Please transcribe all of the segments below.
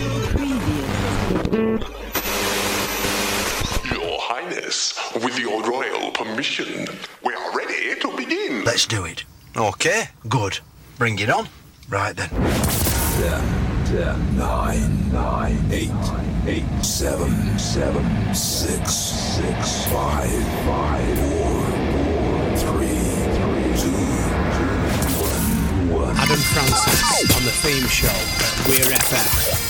Your Highness, with your royal permission, we are ready to begin. Let's do it. Okay, good. Bring it on. Right then. Ten, ten, nine, nine, eight, eight, seven, seven, six, six, five, five, four, four, three, three, two, two, one, one. Adam Francis on the theme show at Weir FM.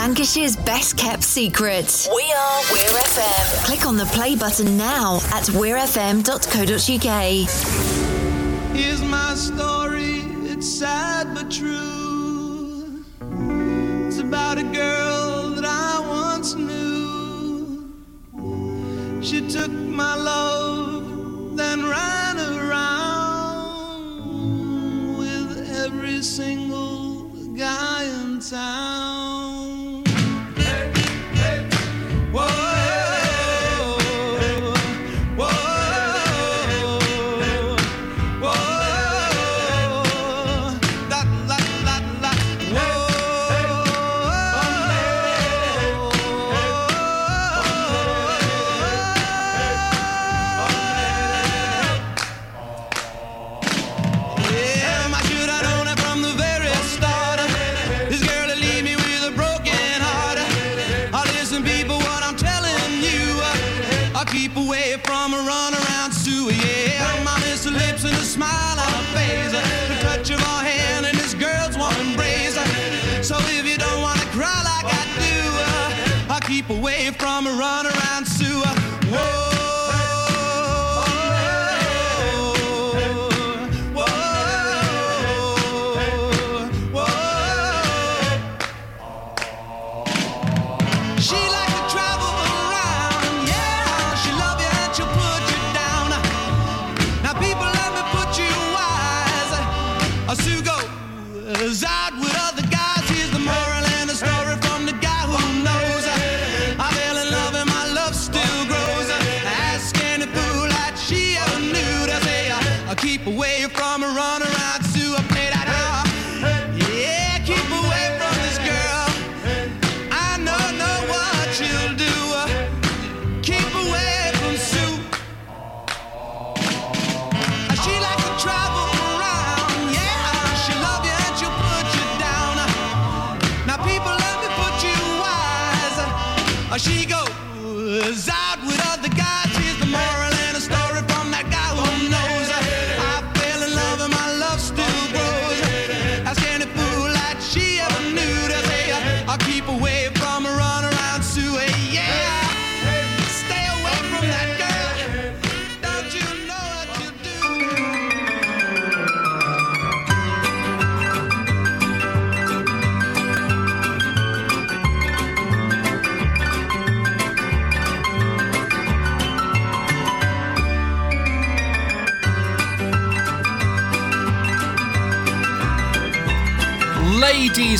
Lancashire's best kept secret. We are Weir FM. Click on the play button now at weirfm.co.uk.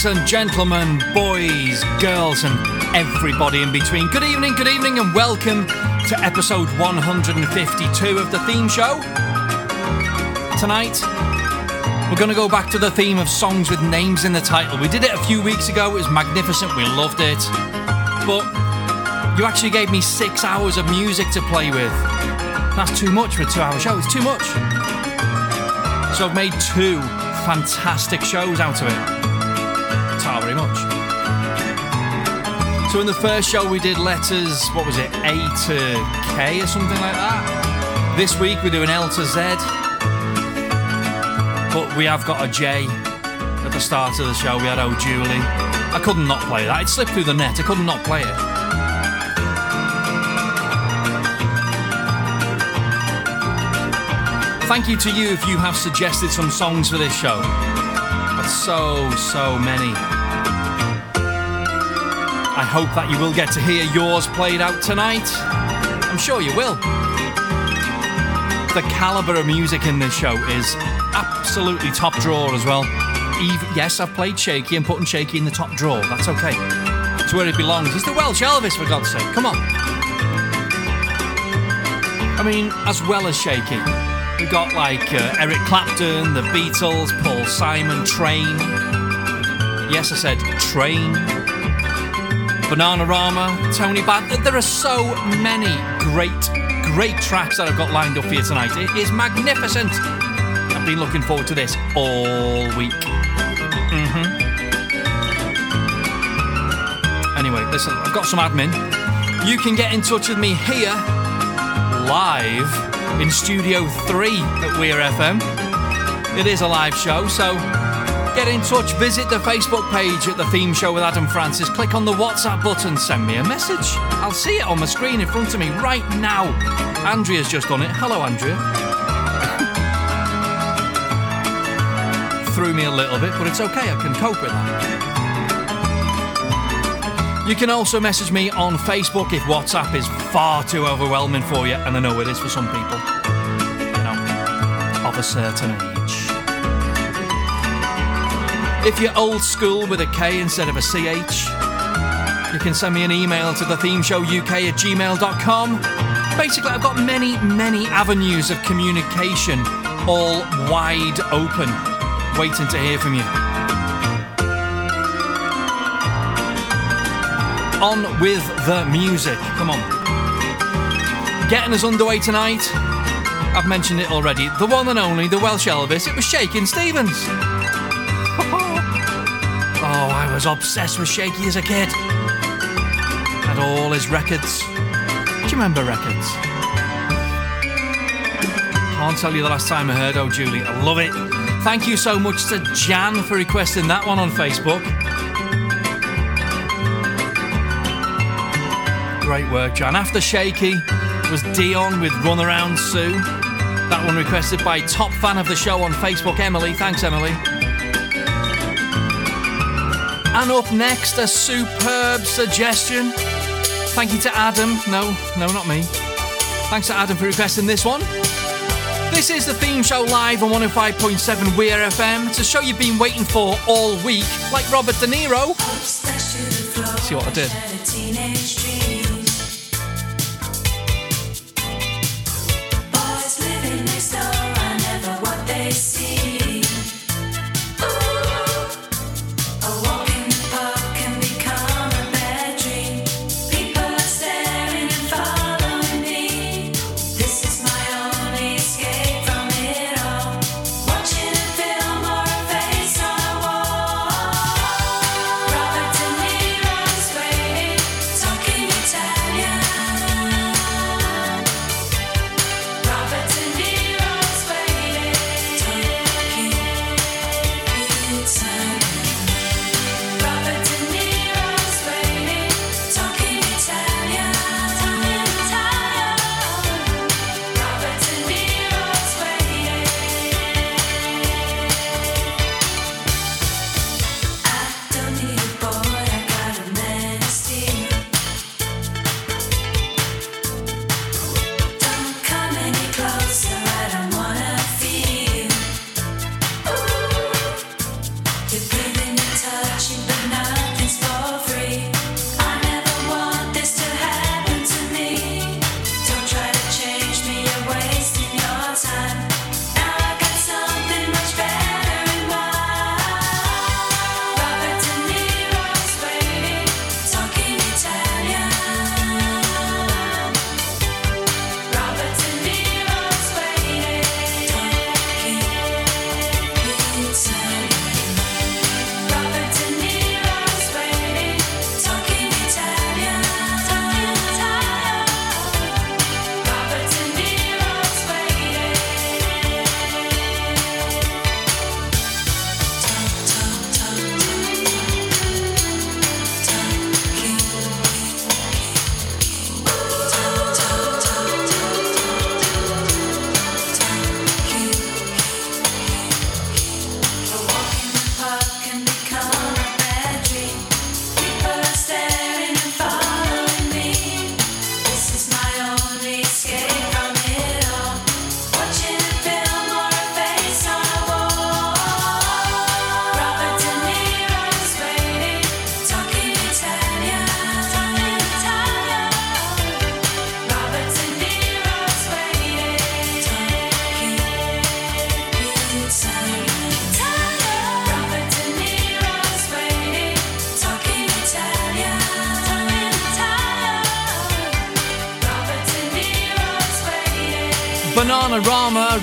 ladies and gentlemen, boys, girls, and everybody in between. Good evening, good evening, and welcome to episode 152 of the theme show. Tonight, we're going to go back to the theme of songs with names in the title. We did it a few weeks ago, it was magnificent, we loved it. But you actually gave me six hours of music to play with. That's too much for a two hour show, it's too much. So I've made two fantastic shows out of it. So in the first show we did letters, what was it, A to K or something like that. This week we're doing L to Z. But we have got a J at the start of the show. We had Oh Julie. I couldn't not play that. It slipped through the net. I couldn't not play it. Thank you to you if you have suggested some songs for this show. But so, so many. I hope that you will get to hear yours played out tonight. I'm sure you will. The caliber of music in this show is absolutely top drawer as well. Eve, yes, I've played Shaky and putting Shaky in the top drawer. That's okay. It's where it belongs. It's the Welsh Elvis, for God's sake. Come on. I mean, as well as Shaky, we've got like uh, Eric Clapton, the Beatles, Paul Simon, Train. Yes, I said Train. Bananarama, Tony Bad. There are so many great, great tracks that I've got lined up for you tonight. It is magnificent. I've been looking forward to this all week. hmm Anyway, listen, I've got some admin. You can get in touch with me here, live in Studio 3 at Weir FM. It is a live show, so get in touch. Visit the Facebook page at the theme show with Adam Francis. Click on the WhatsApp button, send me a message. I'll see it on my screen in front of me right now. Andrea's just done it. Hello, Andrea. Threw me a little bit, but it's okay, I can cope with that. You can also message me on Facebook if WhatsApp is far too overwhelming for you, and I know it is for some people, you know, of a certain age. If you're old school with a K instead of a CH, you can send me an email to thethemeshowuk at gmail.com. Basically, I've got many, many avenues of communication all wide open, waiting to hear from you. on with the music. Come on. Getting us underway tonight. I've mentioned it already. The one and only, the Welsh Elvis. It was Shakin' Stevens. Was obsessed with Shaky as a kid. Had all his records. Do you remember records? Can't tell you the last time I heard Oh Julie. I love it. Thank you so much to Jan for requesting that one on Facebook. Great work, Jan. After Shaky was Dion with Run Around Sue. That one requested by top fan of the show on Facebook, Emily. Thanks, Emily. And up next, a superb suggestion. Thank you to Adam. No, no, not me. Thanks to Adam for requesting this one. This is the theme show live on 105.7 Weir FM. It's a show you've been waiting for all week, like Robert De Niro. See what I did?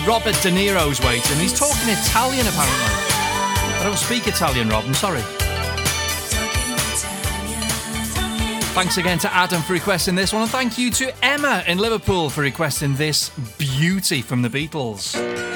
Robert De Niro's waiting. He's talking Italian, apparently. I don't speak Italian, Rob. I'm sorry. Thanks again to Adam for requesting this one, and thank you to Emma in Liverpool for requesting this beauty from the Beatles.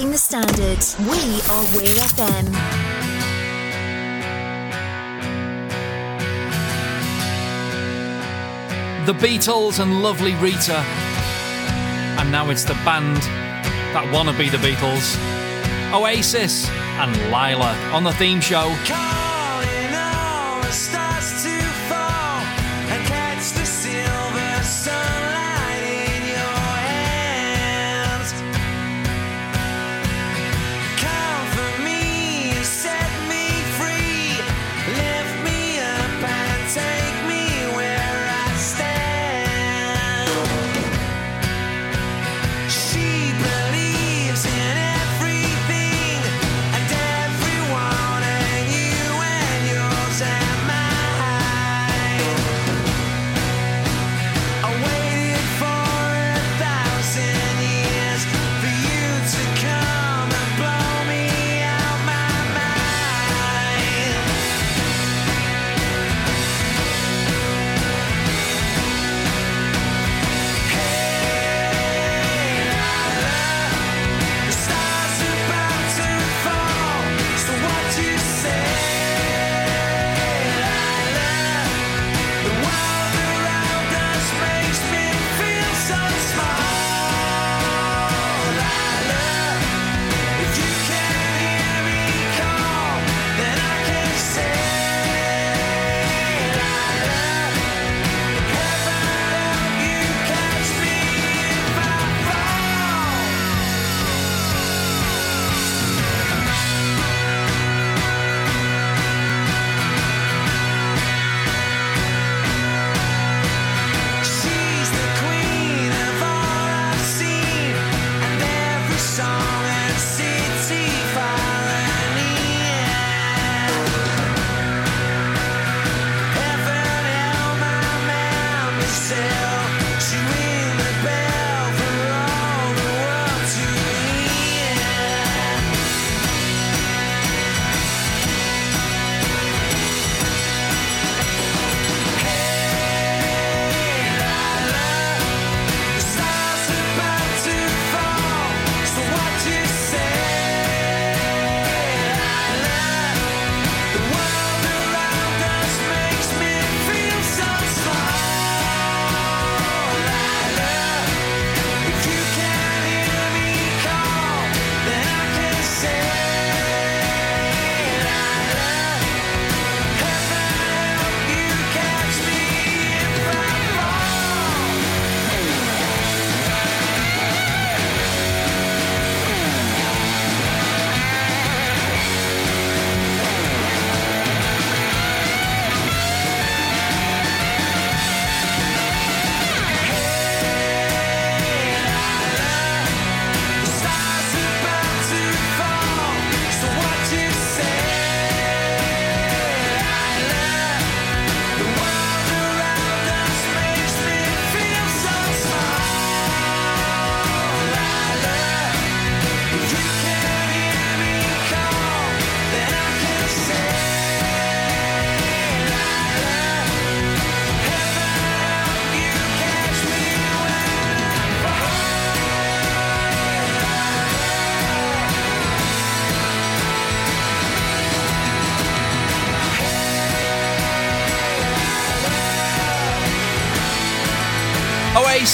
Setting the standard. We are Weir FM. the Beatles and Lovely Rita. And now it's the band that wanna be the Beatles, Oasis and Lyla on the theme show.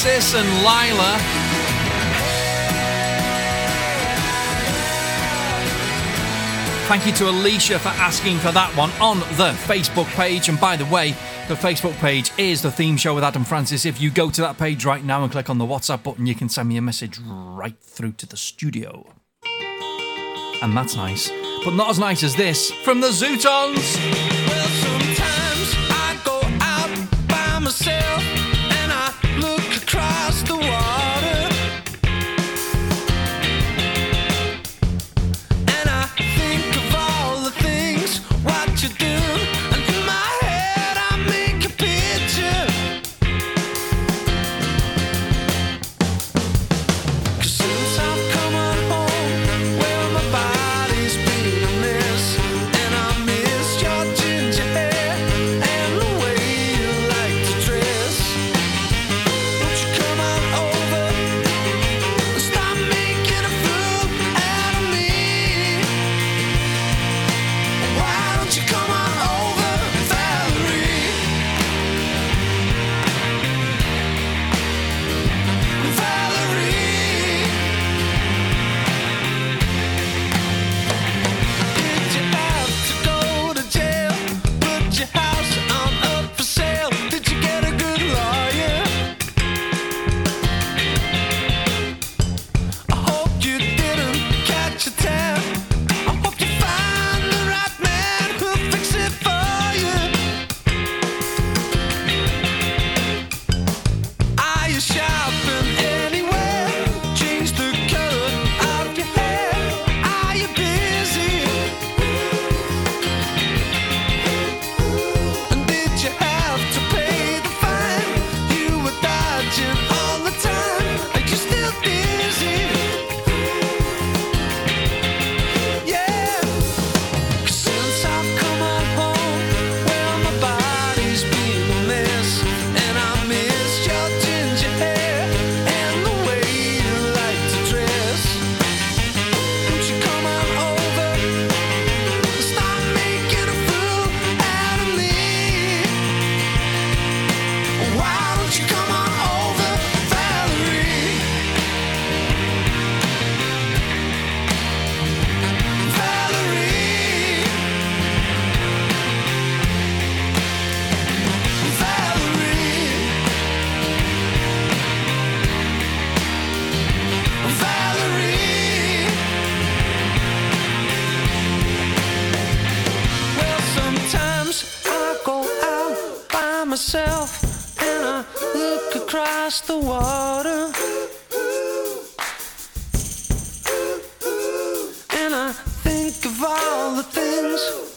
And Lyla. Thank you to Alicia for asking for that one on the Facebook page. And by the way, the Facebook page is the theme show with Adam Francis. If you go to that page right now and click on the WhatsApp button, you can send me a message right through to the studio. And that's nice. But not as nice as this from the Zutons. Well, myself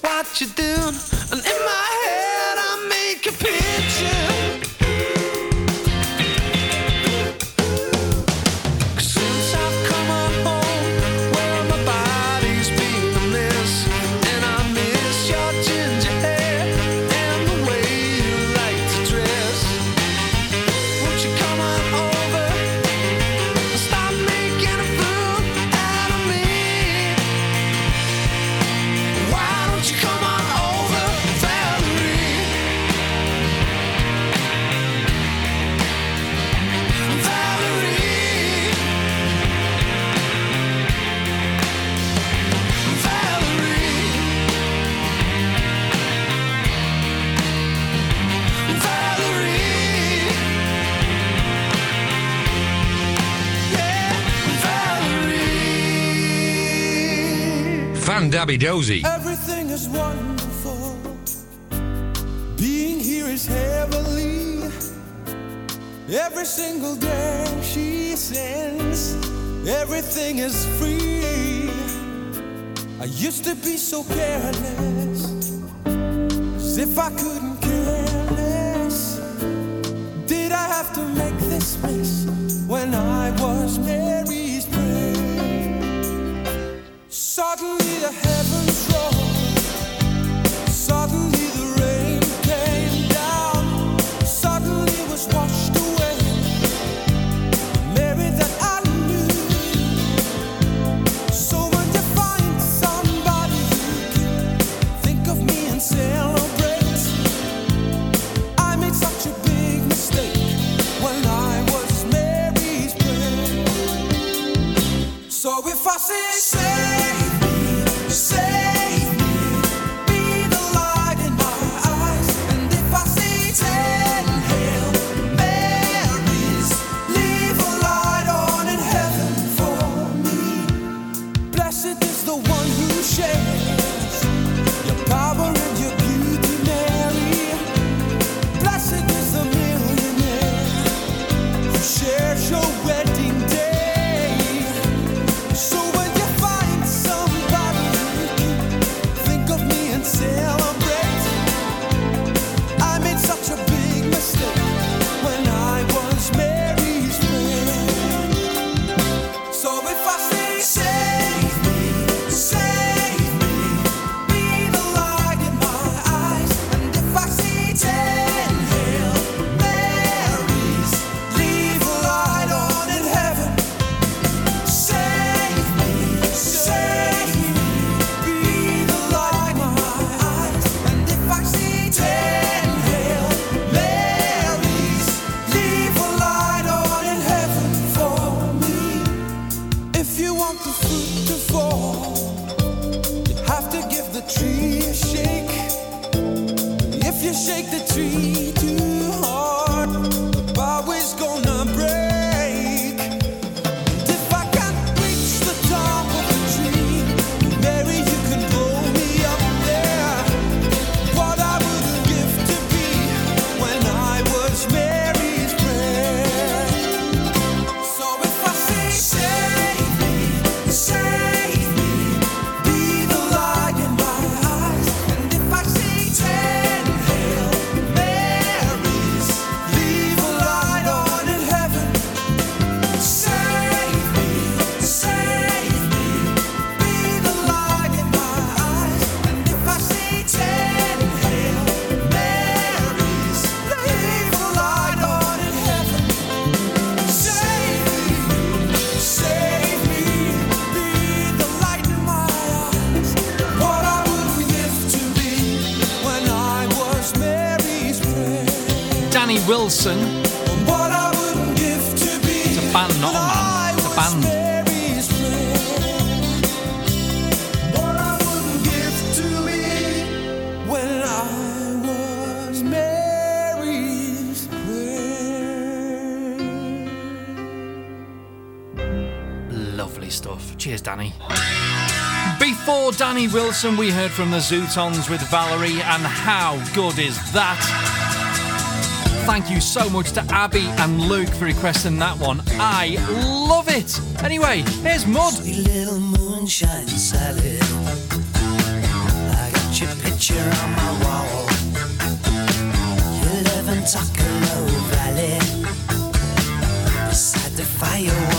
what you doing? Dabby Dozy. Everything is wonderful. Being here is heavenly. Every single day she sends, everything is free. I used to be so careless, as if I couldn't care less. Did I have to make this mess when I was made? taught me to. Wilson, we heard from the Zutons with Valerie, and how good is that? Thank you so much to Abby and Luke for requesting that one. I love it. Anyway, here's Mud. Sweet little moonshine Sally. I got your picture on my wall. You live in Valley, beside the firewall.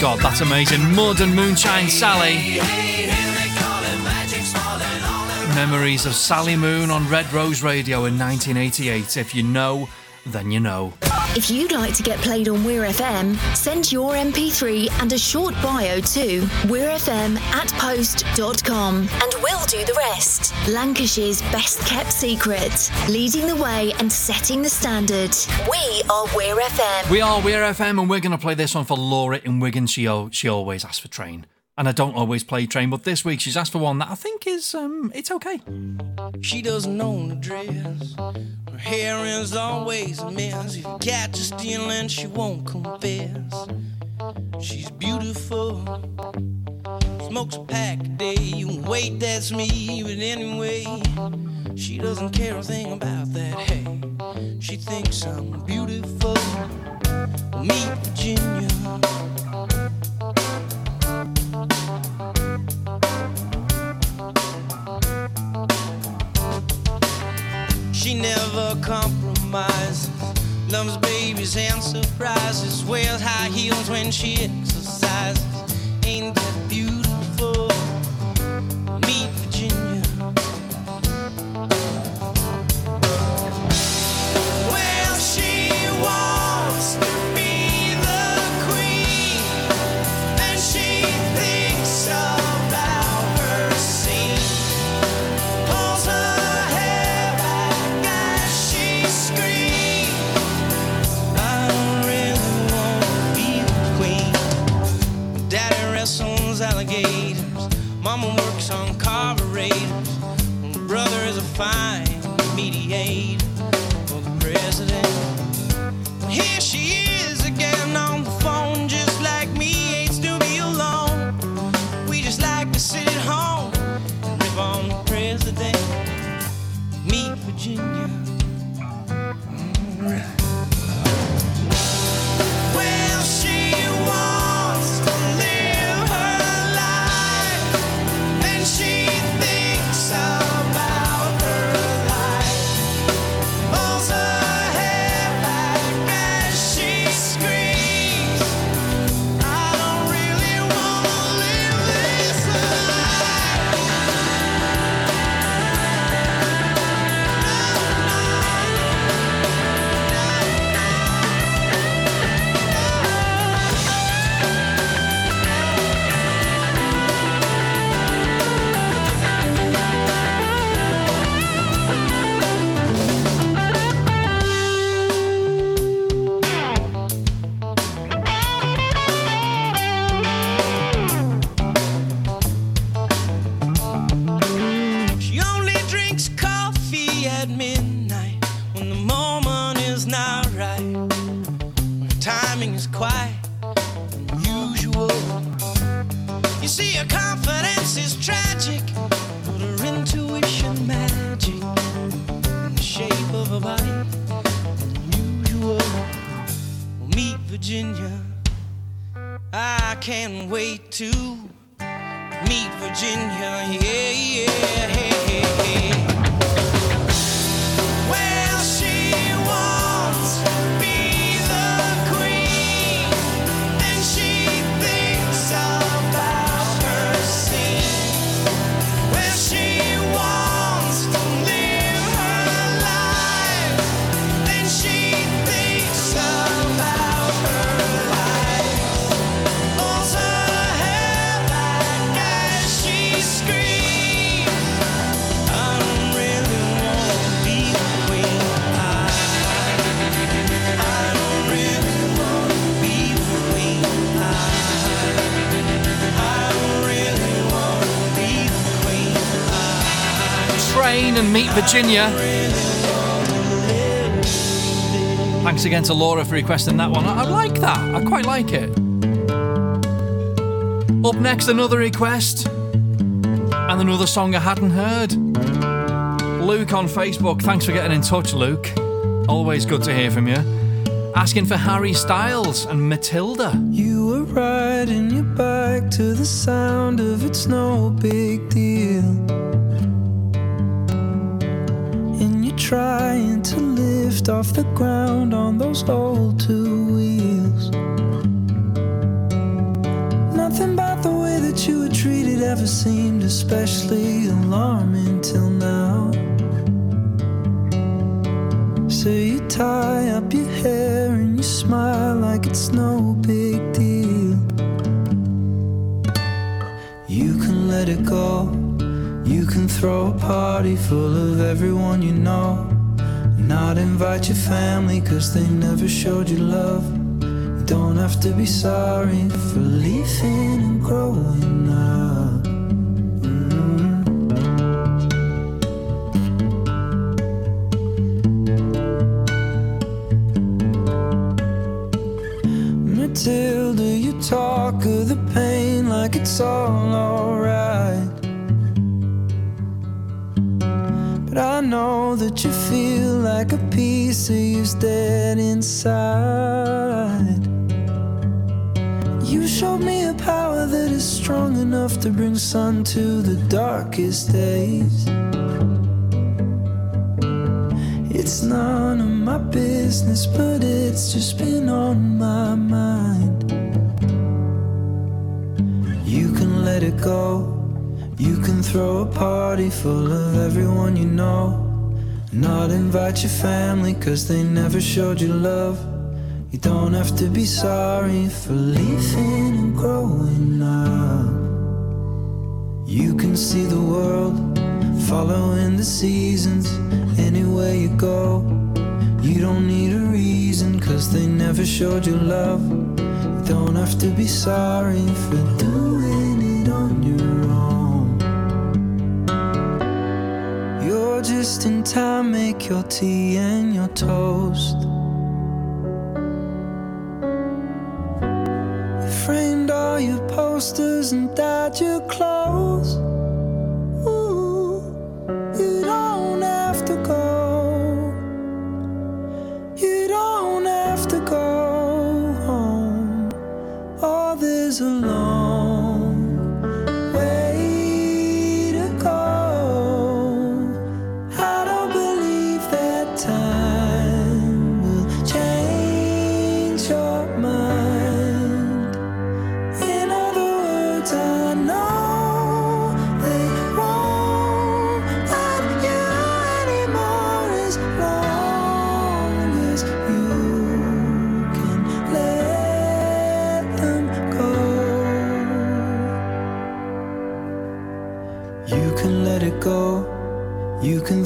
God, that's amazing. Mud and Moonshine Sally. Memories of Sally Moon on Red Rose Radio in 1988. If you know, then you know. If you'd like to get played on Weir FM, send your MP3 and a short bio to weirfm at post.com and we'll do the rest. Lancashire's best kept secret, leading the way and setting the standard. We are Weir FM. We are Weir FM, and we're going to play this one for Laura in Wigan. She, she always asks for Train. And I don't always play Train, but this week she's asked for one that I think is, um, it's okay. She doesn't own the dress. Her hair is always a mess. If you catch her stealing, she won't confess. She's beautiful. Smokes a pack a day. Wait, that's me. But anyway, she doesn't care a thing about that. Hey, she thinks I'm beautiful. Meet Virginia. She never compromises. Loves babies and surprises. Wears high heels when she exercises. Ain't that fine mediator for the president. Here she is again on the phone, just like me. Hates to be alone. We just like to sit at home and rip on the president. Meet Virginia. Virginia. I can't wait to meet Virginia. Yeah, yeah, hey, hey, hey. Meet Virginia. Thanks again to Laura for requesting that one. I, I like that. I quite like it. Up next, another request and another song I hadn't heard. Luke on Facebook. Thanks for getting in touch, Luke. Always good to hear from you. Asking for Harry Styles and Matilda. You were riding your bike to the sound of it's no big deal. Trying to lift off the ground on those old two wheels. Nothing about the way that you were treated ever seemed especially alarming till now. So you tie up your hair and you smile like it's no big deal. You can let it go. You can throw a party full of everyone you know. Not invite your family cause they never showed you love. You don't have to be sorry for leaving and growing up. Mm. Matilda, you talk of the pain like it's all alright. Know that you feel like a piece of you's dead inside. You showed me a power that is strong enough to bring sun to the darkest days. It's none of my business, but it's just been on my mind. You can let it go. You can throw a party full of everyone you know. Not invite your family cause they never showed you love. You don't have to be sorry for leaving and growing up. You can see the world following the seasons anywhere you go. You don't need a reason cause they never showed you love. You don't have to be sorry for doing it on your own. Just in time, make your tea and your toast. You framed all your posters and dyed your clothes. You don't have to go. You don't have to go home. Oh, there's a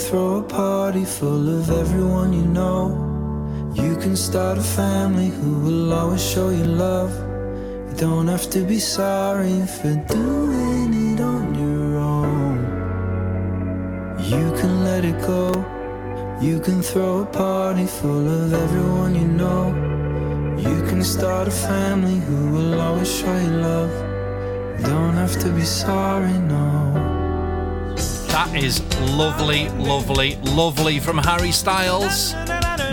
throw a party full of everyone you know. You can start a family who will always show you love. You don't have to be sorry for doing it on your own. You can let it go. You can throw a party full of everyone you know. You can start a family who will always show you love. You don't have to be sorry, no. That is lovely, lovely, lovely from Harry Styles.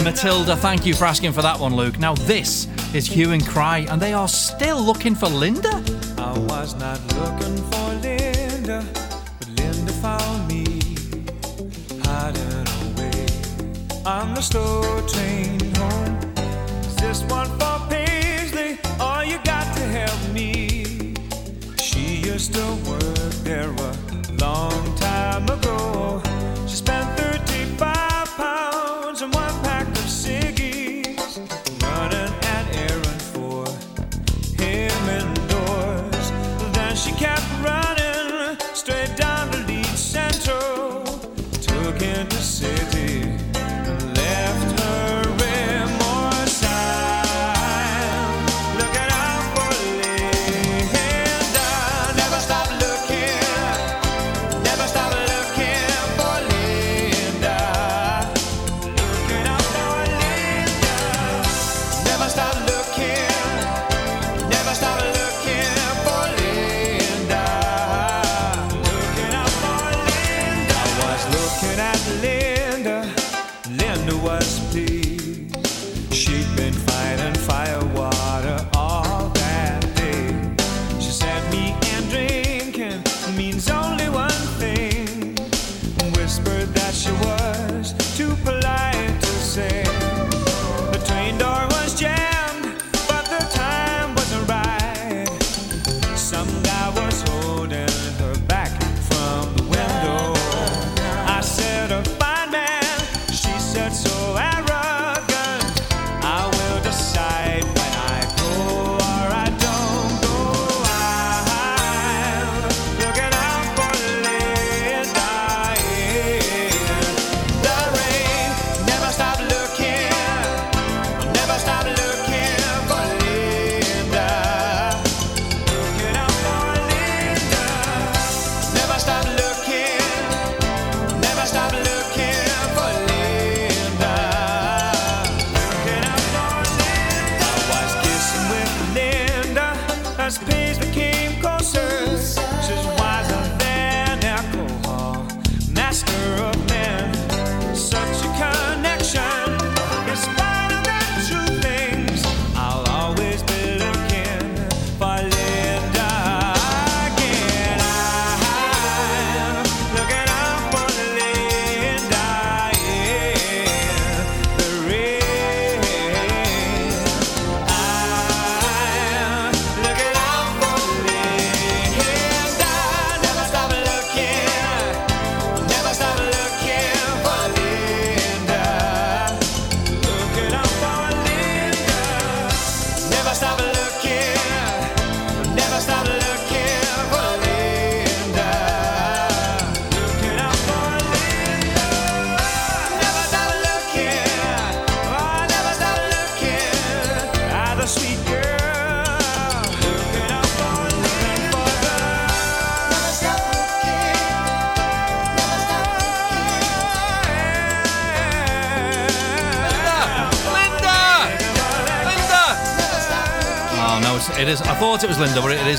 Matilda, thank you for asking for that one, Luke. Now, this is Hue and Cry, and they are still looking for Linda. I was not looking for Linda, but Linda found me hiding away on the slow train home. Is this one for Paisley? Oh, you got to help me. She used to work there a long time ago.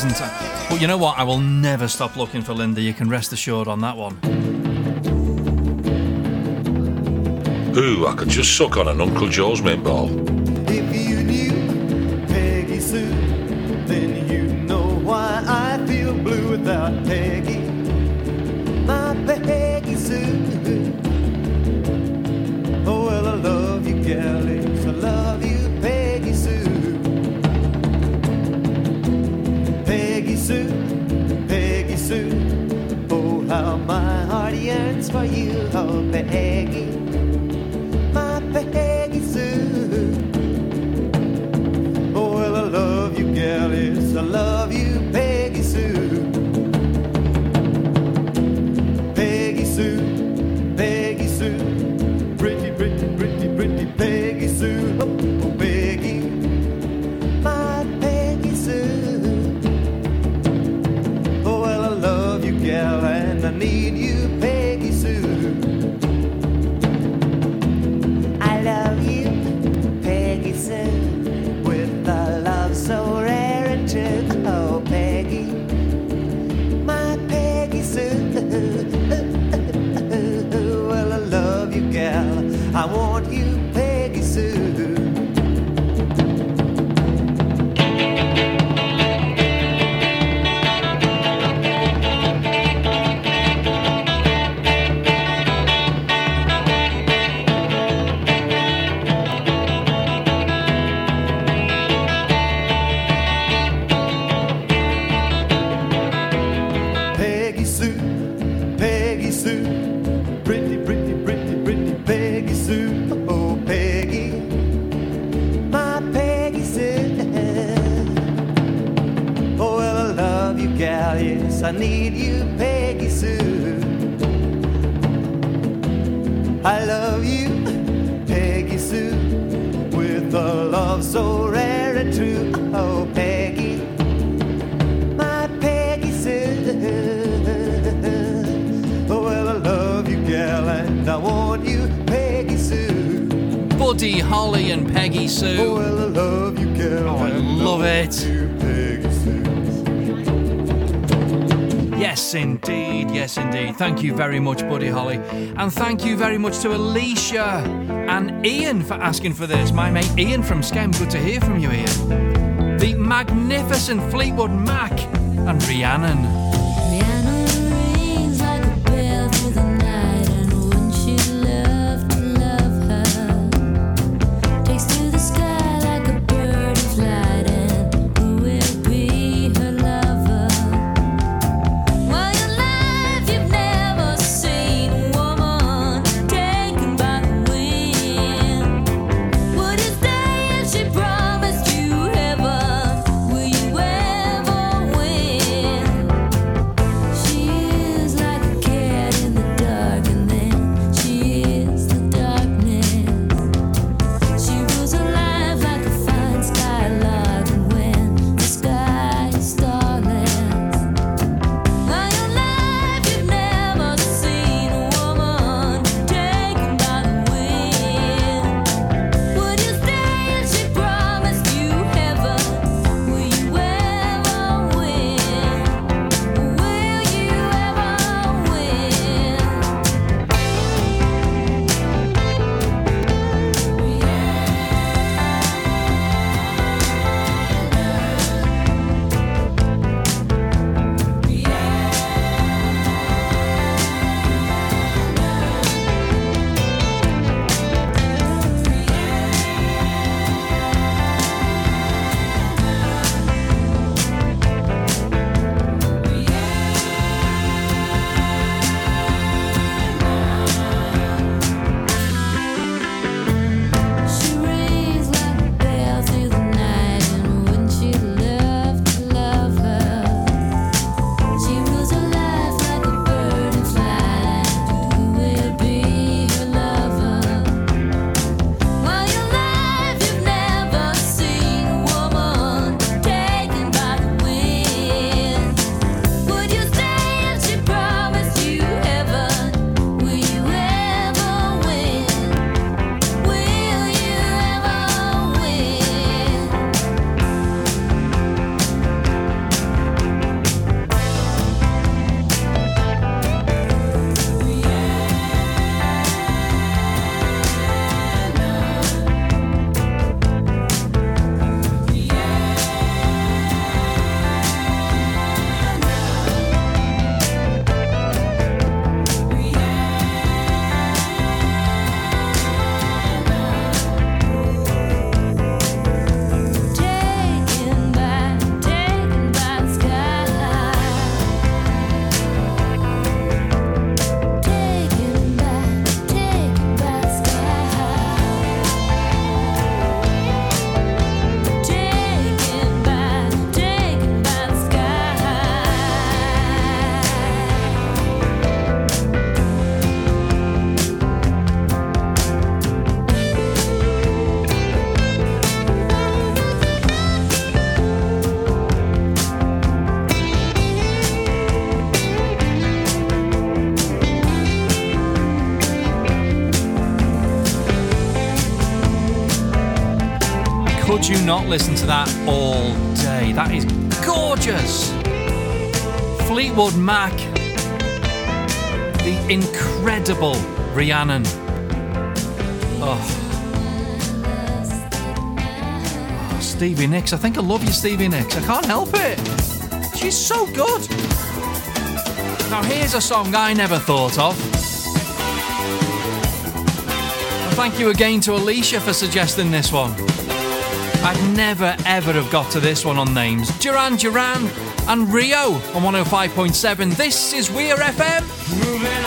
isn't. But you know what? I will never stop looking for Linda. You can rest assured on that one. Ooh, I could just suck on an Uncle Joe's mint ball. open Thank you very much, Buddy Holly. And thank you very much to Alicia and Ian for asking for this. My mate Ian from Skem, good to hear from you, Ian. The magnificent Fleetwood Mac and Rhiannon. You not listen to that all day? That is gorgeous. Fleetwood Mac, the incredible Rhiannon. Oh. Oh, Stevie Nicks. I think I love you, Stevie Nicks. I can't help it. She's so good. Now, here's a song I never thought of. Thank you again to Alicia for suggesting this one. I'd never ever have got to this one on names. Duran Duran and Rio on 105.7. This is Weir FM.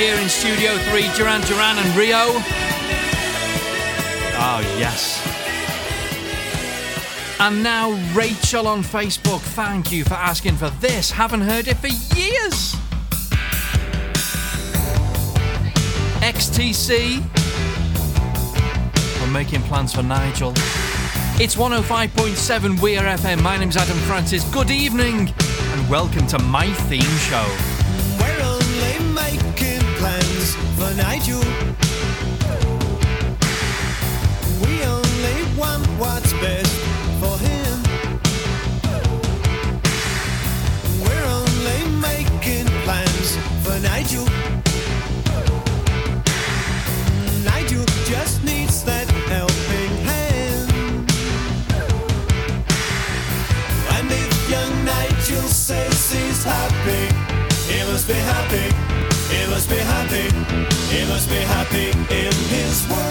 here in Studio 3, Duran Duran and Rio. Oh, yes. And now Rachel on Facebook, thank you for asking for this. Haven't heard it for years. XTC. We're making plans for Nigel. It's 105.7 Weir FM. My name's Adam Francis. Good evening and welcome to my theme show. Nigel. We only want what's best for him. We're only making plans for Nigel. Nigel just needs that helping hand. And if young Nigel says he's happy, he must be happy. He must be happy. He must be happy in his world.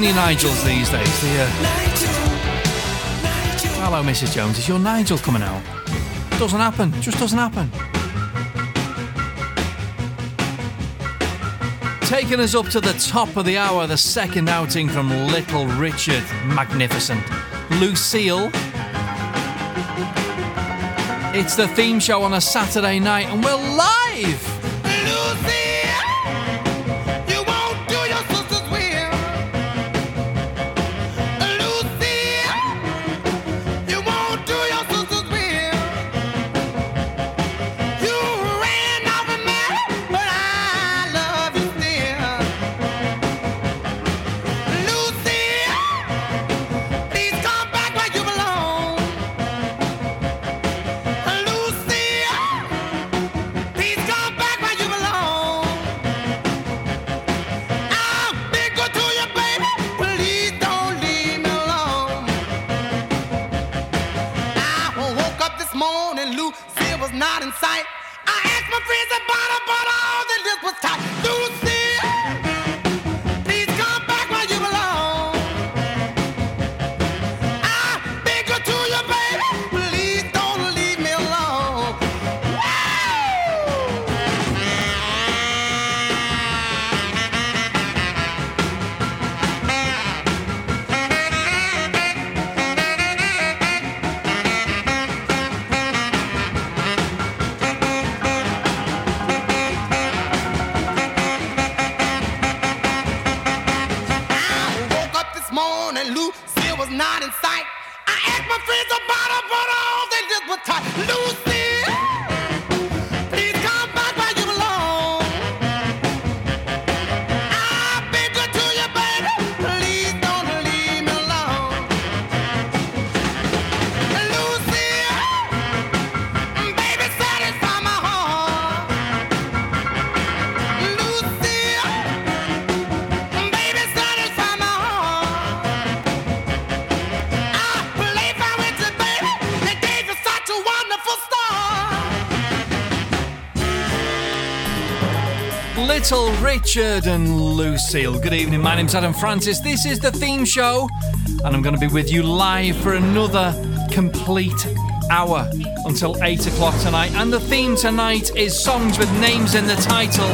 many Nigels these days. The, uh... Nigel, Hello, Mrs. Jones. Is your Nigel coming out? Doesn't happen. Just doesn't happen. Taking us up to the top of the hour, the second outing from Little Richard. Magnificent. Lucille. It's the theme show on a Saturday night, and we're live! Richard and Lucille. Good evening, my name's Adam Francis. This is the theme show, and I'm going to be with you live for another complete hour until 8 o'clock tonight. And the theme tonight is songs with names in the title.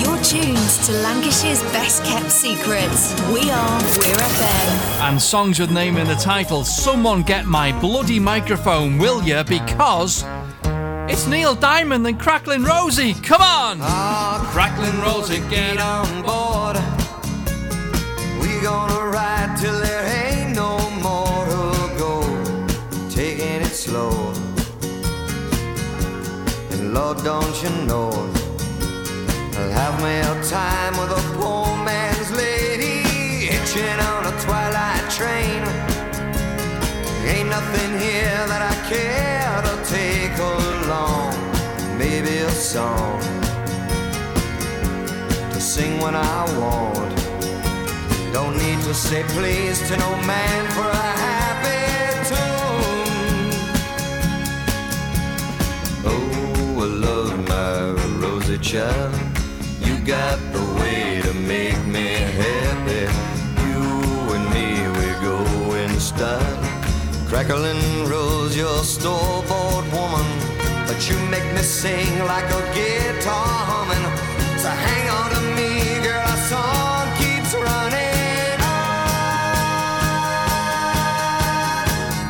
You're tuned to Lancashire's best kept secrets. We are Weir FM. And songs with name in the title. Someone get my bloody microphone, will ya? Because it's Neil Diamond and Cracklin' Rosie. Come on! Ah, Cracklin' Rosie, get on board. We gonna ride till there ain't no more to go. Taking it slow. And Lord, don't you know, I'll have me a time with a poor man's lady hitching on a twilight train. Ain't nothing here that I care. Maybe a song to sing when I want. Don't need to say please to no man for a happy tune. Oh, I love my rosy child. You got the way to make me happy. You and me, we go in style. Crackling rose, your store-bought woman. But you make me sing like a guitar humming. So hang on to me, girl, our song keeps running on.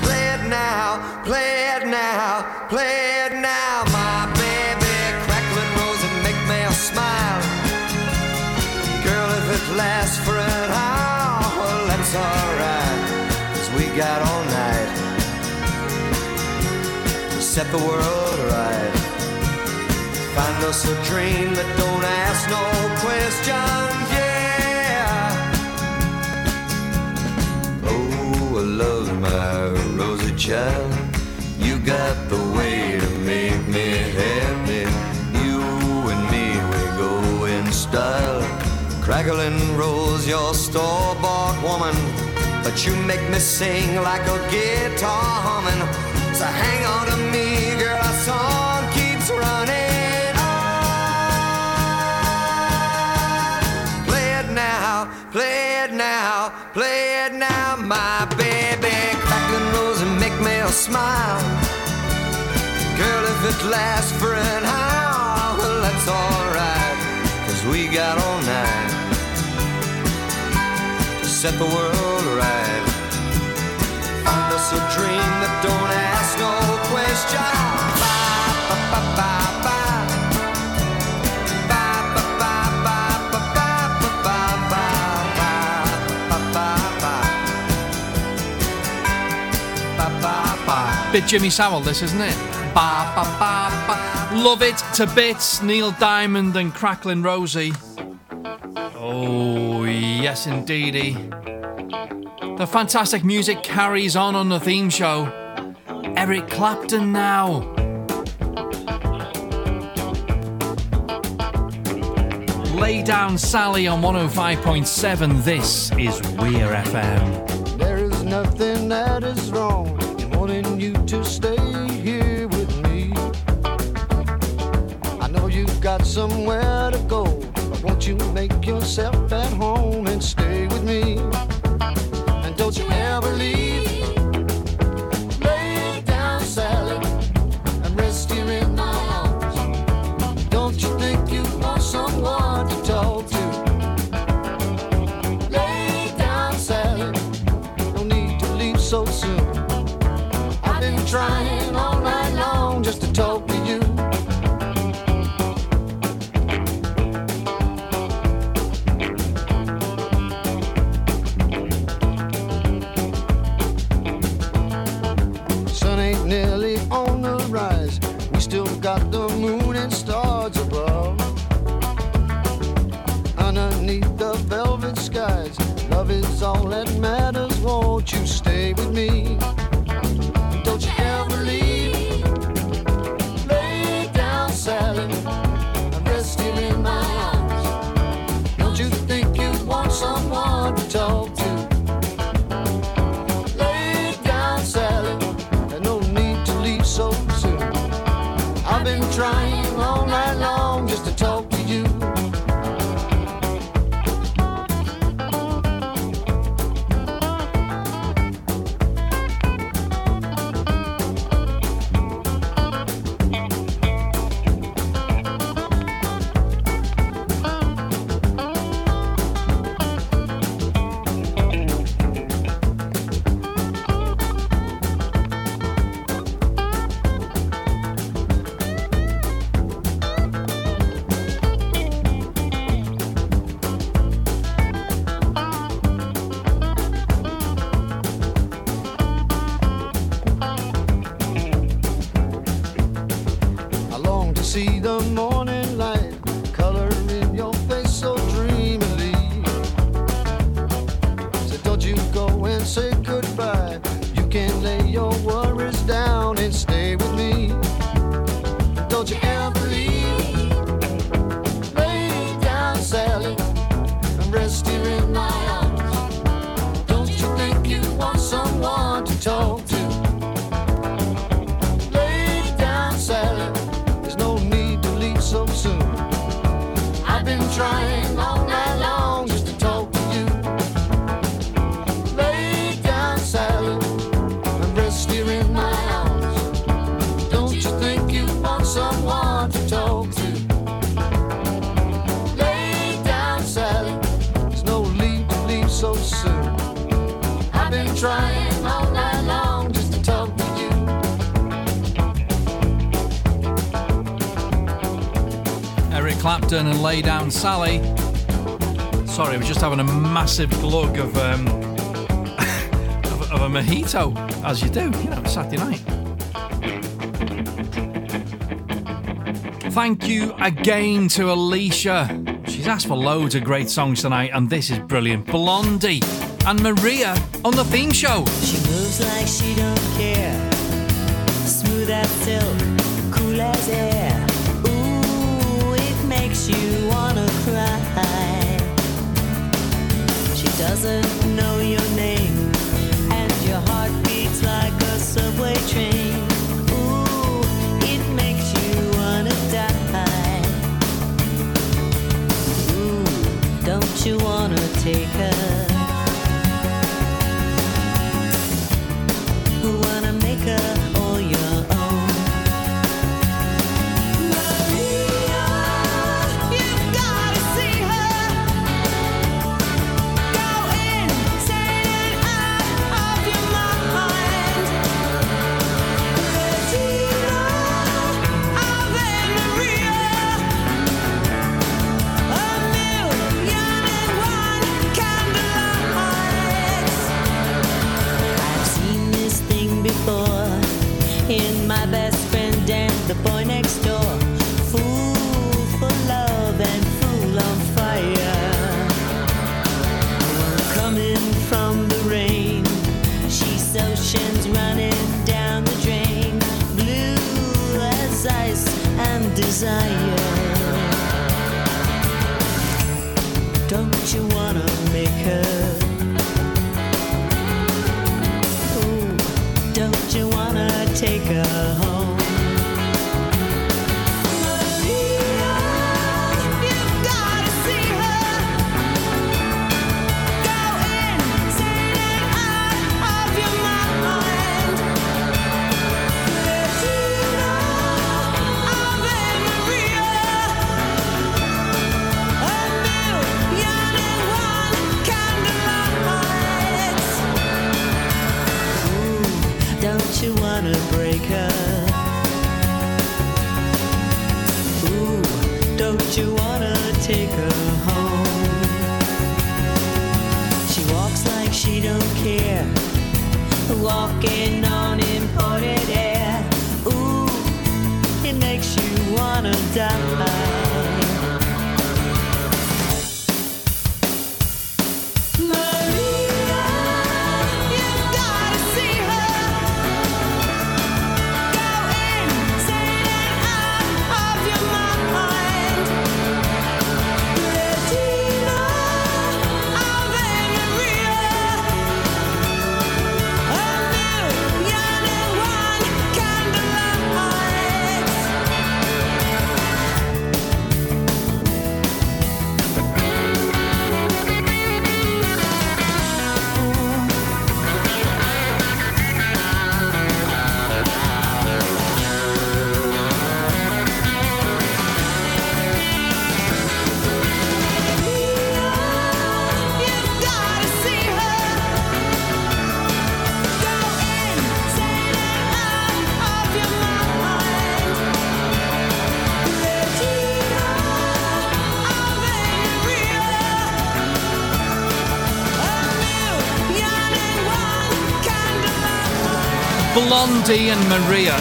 Play it now, play it now, play it now, my baby. Crackling rose and make me smile. Girl, if it lasts for an hour, that's alright. Cause we got all night set the world us a dream that don't ask no questions, yeah. Oh, I love my rosy child. You got the way to make me happy. You and me, we go in style. Crackling rose, your store-bought woman. But you make me sing like a guitar humming. So hang on to me, play it now, play it now, my baby. Crackling rose and make me smile. Girl, if it lasts for an hour, well, that's alright. Cause we got all night to set the world right. Find us a dream that don't ask no question. Bit Jimmy Savile, this, isn't it? Ba, ba, ba. Love it to bits. Neil Diamond and Cracklin' Rosie. Oh, yes, indeedy. The fantastic music carries on on the theme show. Eric Clapton now. Lay down Sally on 105.7. This is Weir FM. There is nothing that is wrong wanting you to stay here with me. I know you've got somewhere to go, but won't you make yourself at home and stay with me? And don't you ever leave. Lay down, Sally, and rest here in my arms. Don't you think you want someone to talk to? Lay down, Sally. No need to leave so soon. and Sally. Sorry, we're just having a massive glug of um, of, of, a mojito, as you do, you know, Saturday night. Thank you again to Alicia. She's asked for loads of great songs tonight, and this is brilliant. Blondie and Maria on the theme show. She moves like she don't care, smooth as silk, cool as air you wanna cry. She doesn't know your name, and your heart beats like a subway train. Ooh, it makes you wanna die. Ooh, don't you want? Blondie and Maria.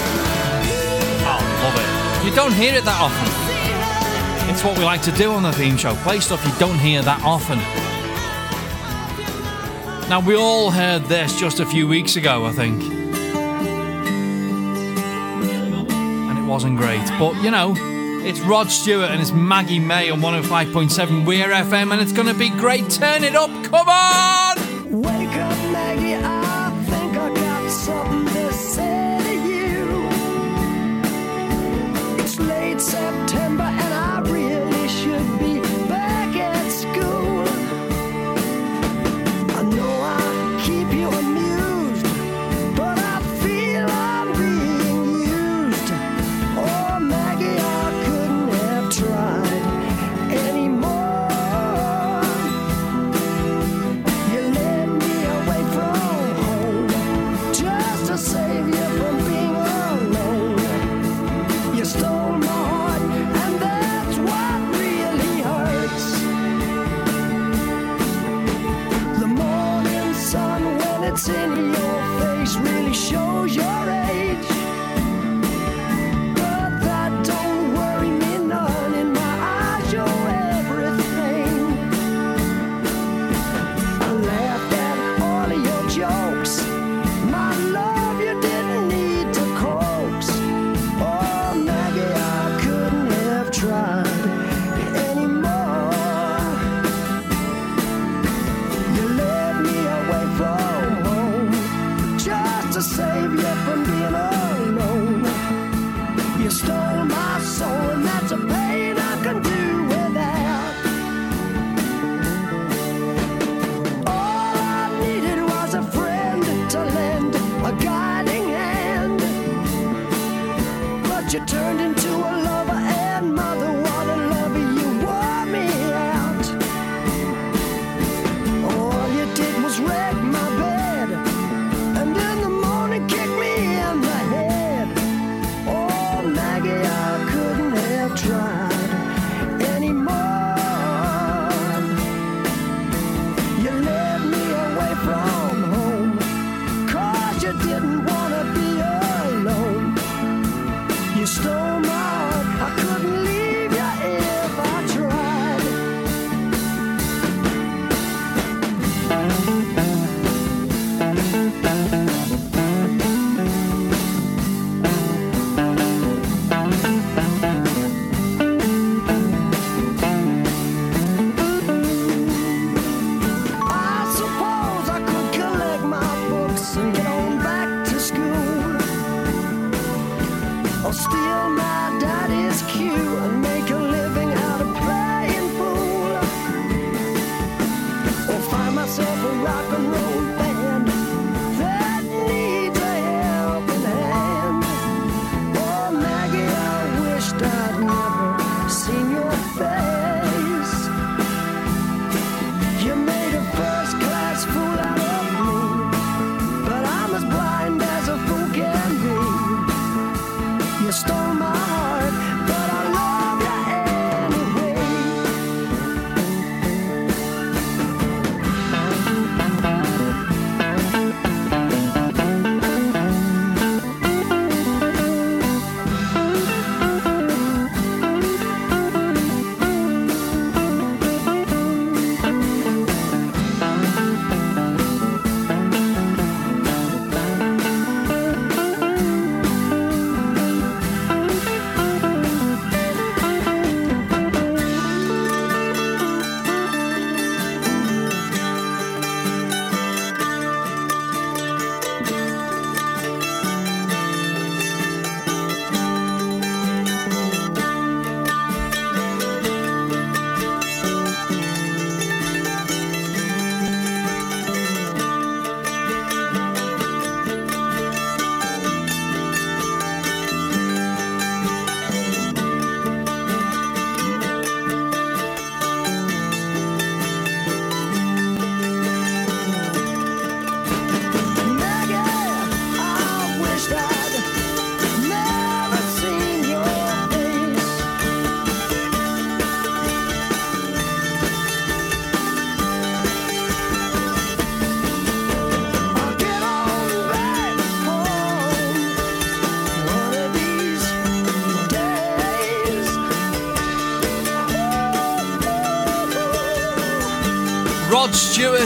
Oh, love it. You don't hear it that often. It's what we like to do on the theme show play stuff you don't hear that often. Now, we all heard this just a few weeks ago, I think. And it wasn't great. But, you know, it's Rod Stewart and it's Maggie May on 105.7 Weir FM, and it's going to be great. Turn it up, come on!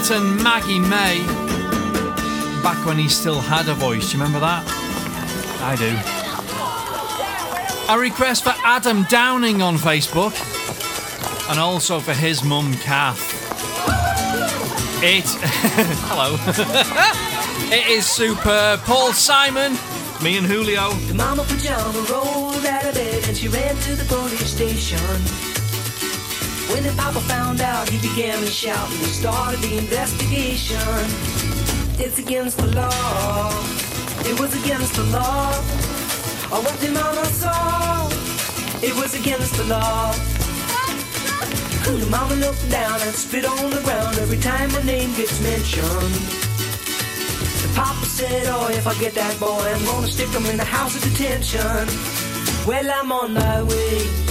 And Maggie May. Back when he still had a voice. Do you remember that? I do. A request for Adam Downing on Facebook. And also for his mum, Kath. It. Hello. it is super. Paul Simon, me and Julio. The mama pajama rolled out of bed and she ran to the police station. When the papa found out, he began to shout and started the investigation. It's against the law. It was against the law. Or what the mama saw. It was against the law. The mama looked down and spit on the ground every time her name gets mentioned. The papa said, Oh, if I get that boy, I'm gonna stick him in the house of detention. Well, I'm on my way.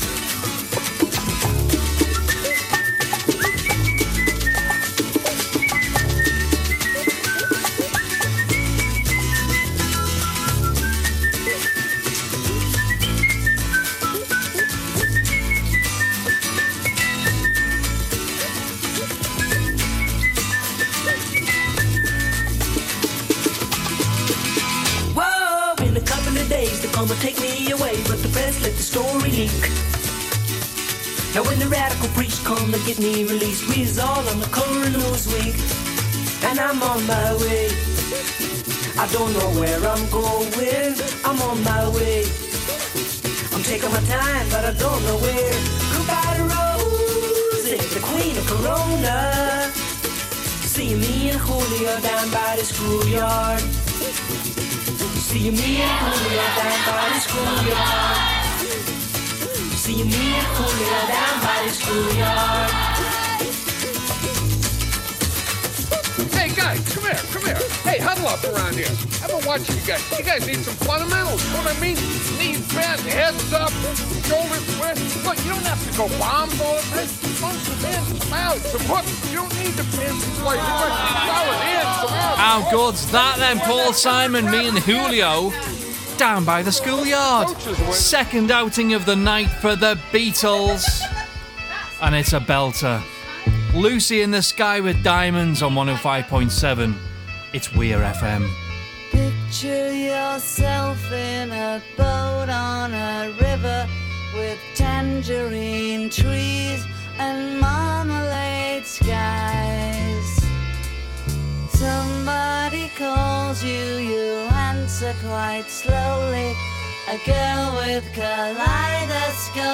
I'm on my way. I don't know where I'm going, I'm on my way. I'm taking my time, but I don't know where. Goodbye to Rose, the queen of Corona. See me and Julio down by the schoolyard. See me and Julio down by the schoolyard. See me and Julio down by the schoolyard. Guys, come here, come here. Hey, huddle up around here. I've been watching you guys. You guys need some fundamentals. You know what I mean? Knees bent, heads up, shoulders square. Look, you don't have to go bombs all the time. Some some in, some out, some hooks. You don't need the fancy play. You got solid in, some out. How good's that then, Paul Simon, me and Julio? Down by the schoolyard. Second outing of the night for the Beatles. And it's a belter. Lucy in the Sky with Diamonds on 105.7. It's Weir FM. Picture yourself in a boat on a river with tangerine trees and marmalade skies. Somebody calls you, you answer quite slowly. A girl with kaleidoscope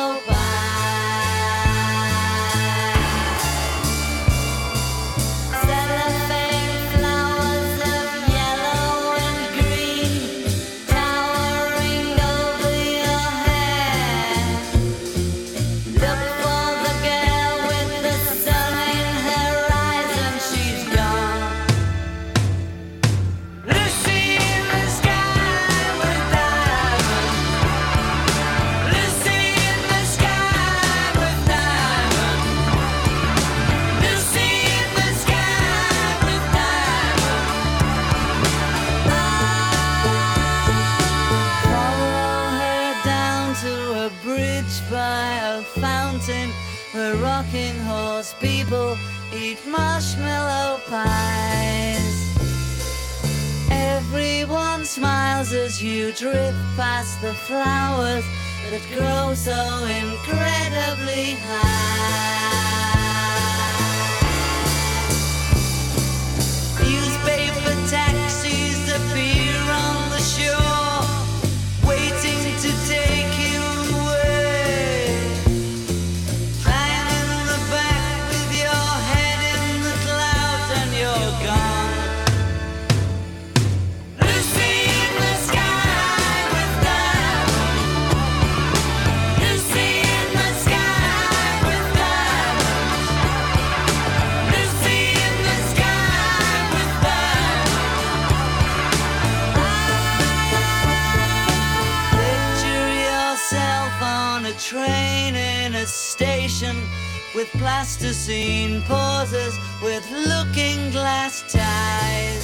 you drift past the flowers that grow so incredibly high. to scene pauses with looking glass ties.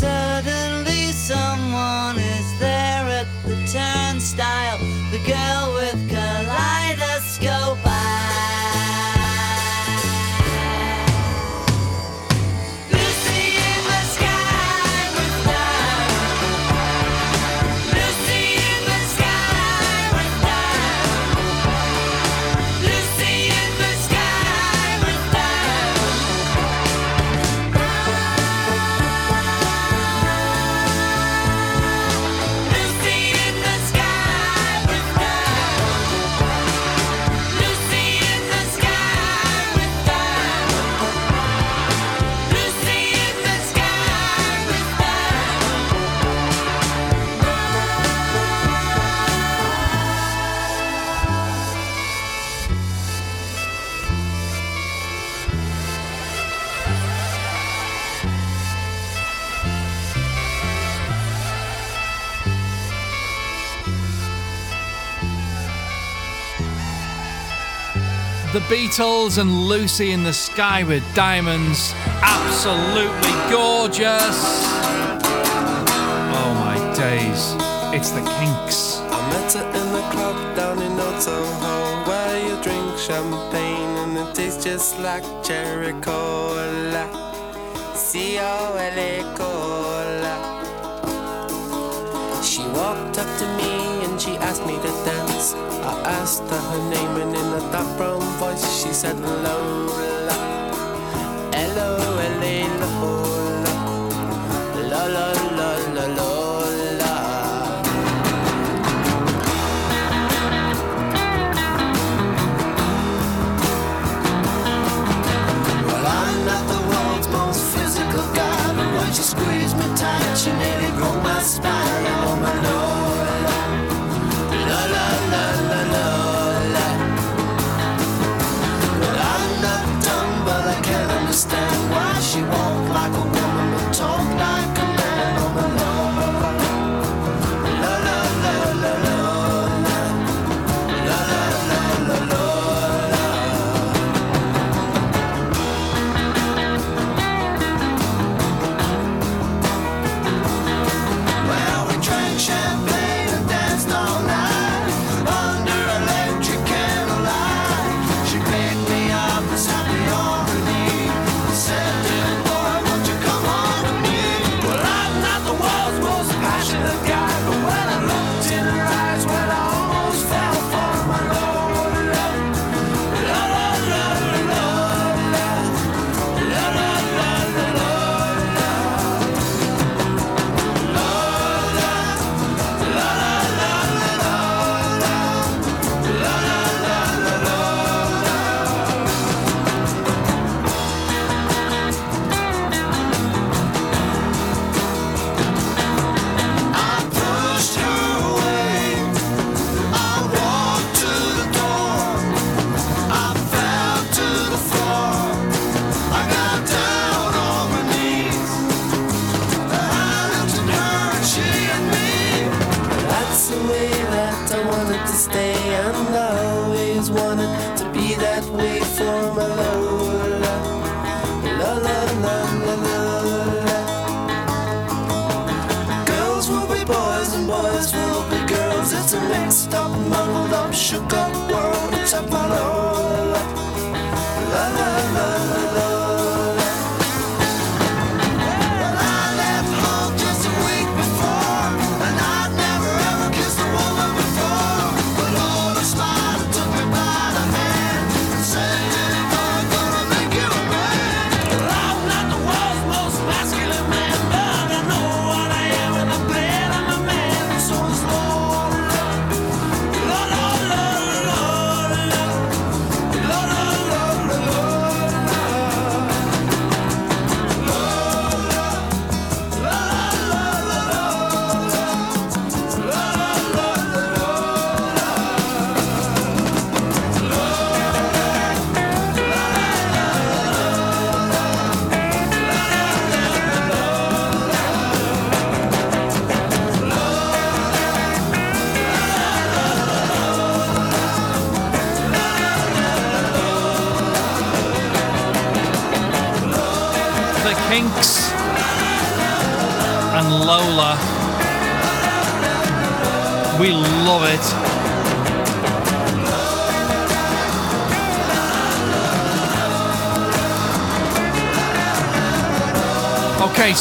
Suddenly, someone is there at the turnstile. The girl with Beatles and Lucy in the Sky with Diamonds. Absolutely gorgeous. Oh my days. It's the kinks. I met her in the club down in Old Soho where you drink champagne and it tastes just like cherry cola. C O L A cola. She walked up to me and she asked me to dance. I asked her her name, and in a dark brown voice, she said, Lola.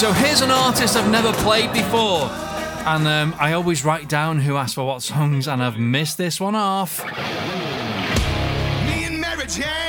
So here's an artist I've never played before. And um, I always write down who asked for what songs, and I've missed this one off. Me and.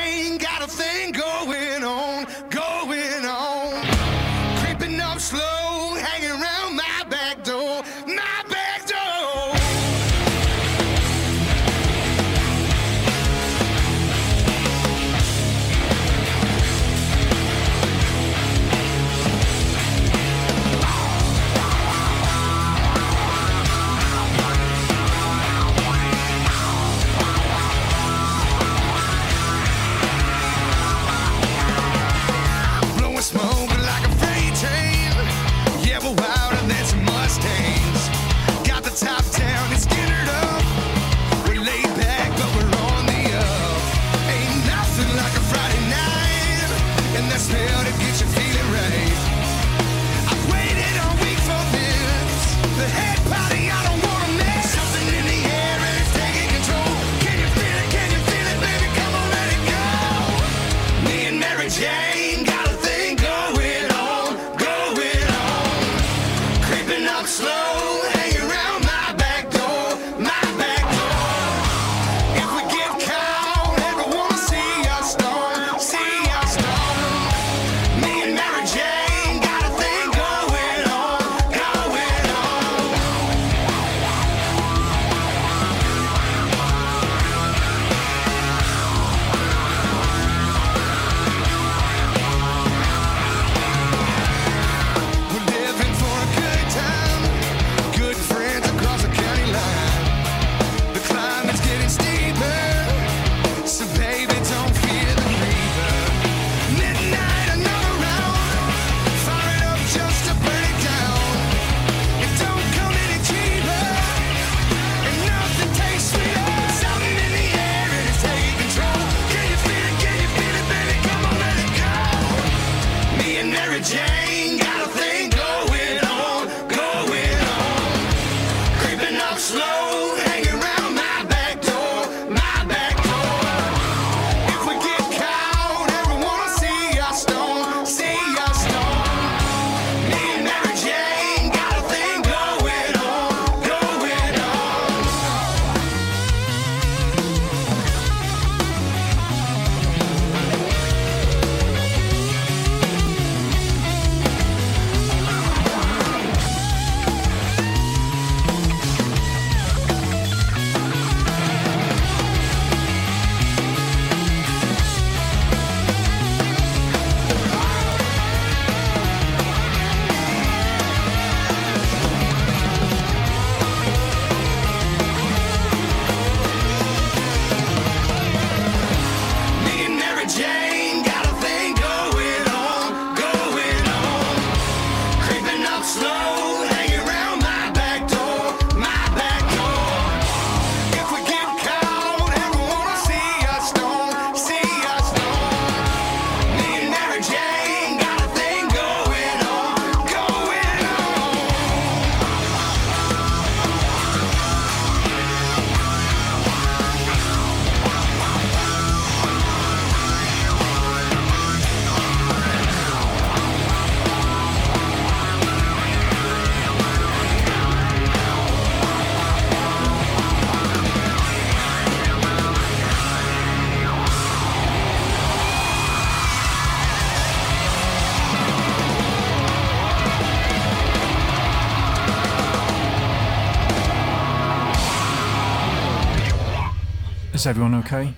Is everyone okay?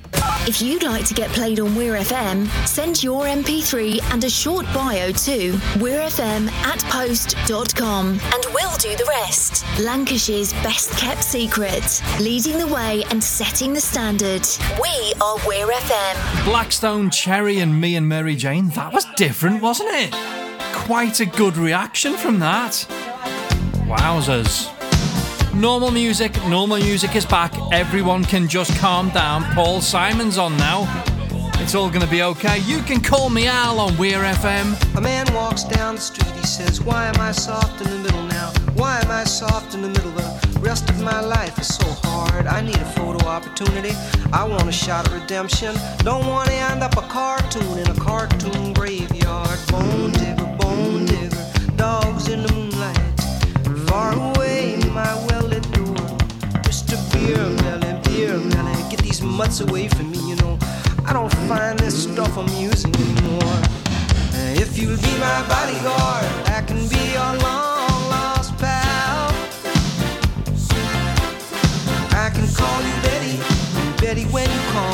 If you'd like to get played on We're FM, send your MP3 and a short bio to weirfm at post.com and we'll do the rest. Lancashire's best kept secret, leading the way and setting the standard. We are Weir FM. Blackstone, Cherry, and me and Mary Jane, that was different, wasn't it? Quite a good reaction from that. Wowzers. Normal music, normal music is back. Everyone can just calm down. Paul Simon's on now. It's all gonna be okay. You can call me Al on Weir FM. A man walks down the street, he says, Why am I soft in the middle now? Why am I soft in the middle? The rest of my life is so hard. I need a photo opportunity. I want a shot of redemption. Don't wanna end up a cartoon in a cartoon graveyard. Bone digger, bone digger, dogs in the moonlight. Far away. Mr. Beer Melly, Beer Melly, get these mutts away from me, you know. I don't find this stuff amusing anymore. If you'll be my bodyguard, I can be your long lost pal. I can call you Betty, Betty, when you call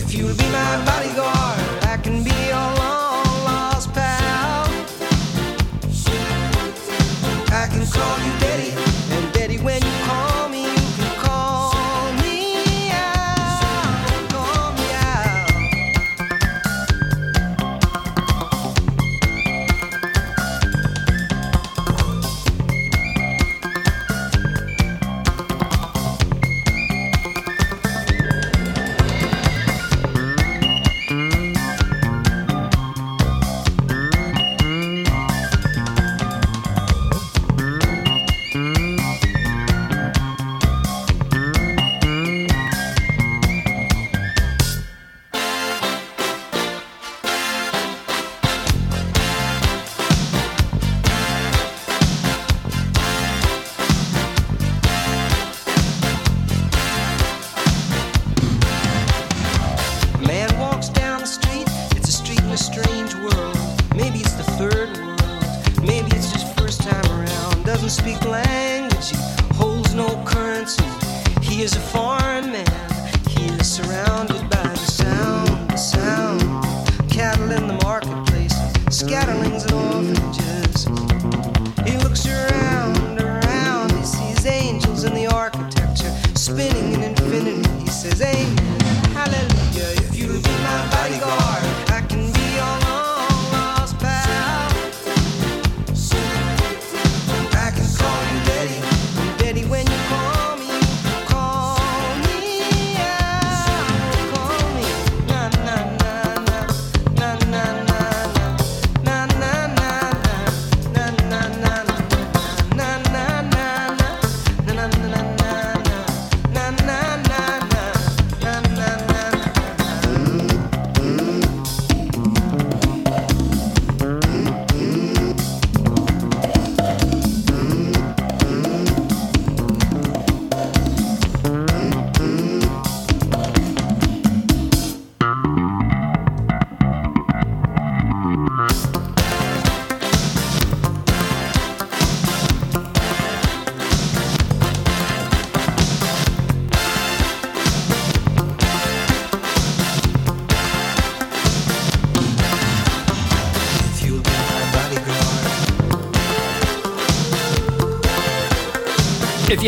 If you'll be my bodyguard, I can be your long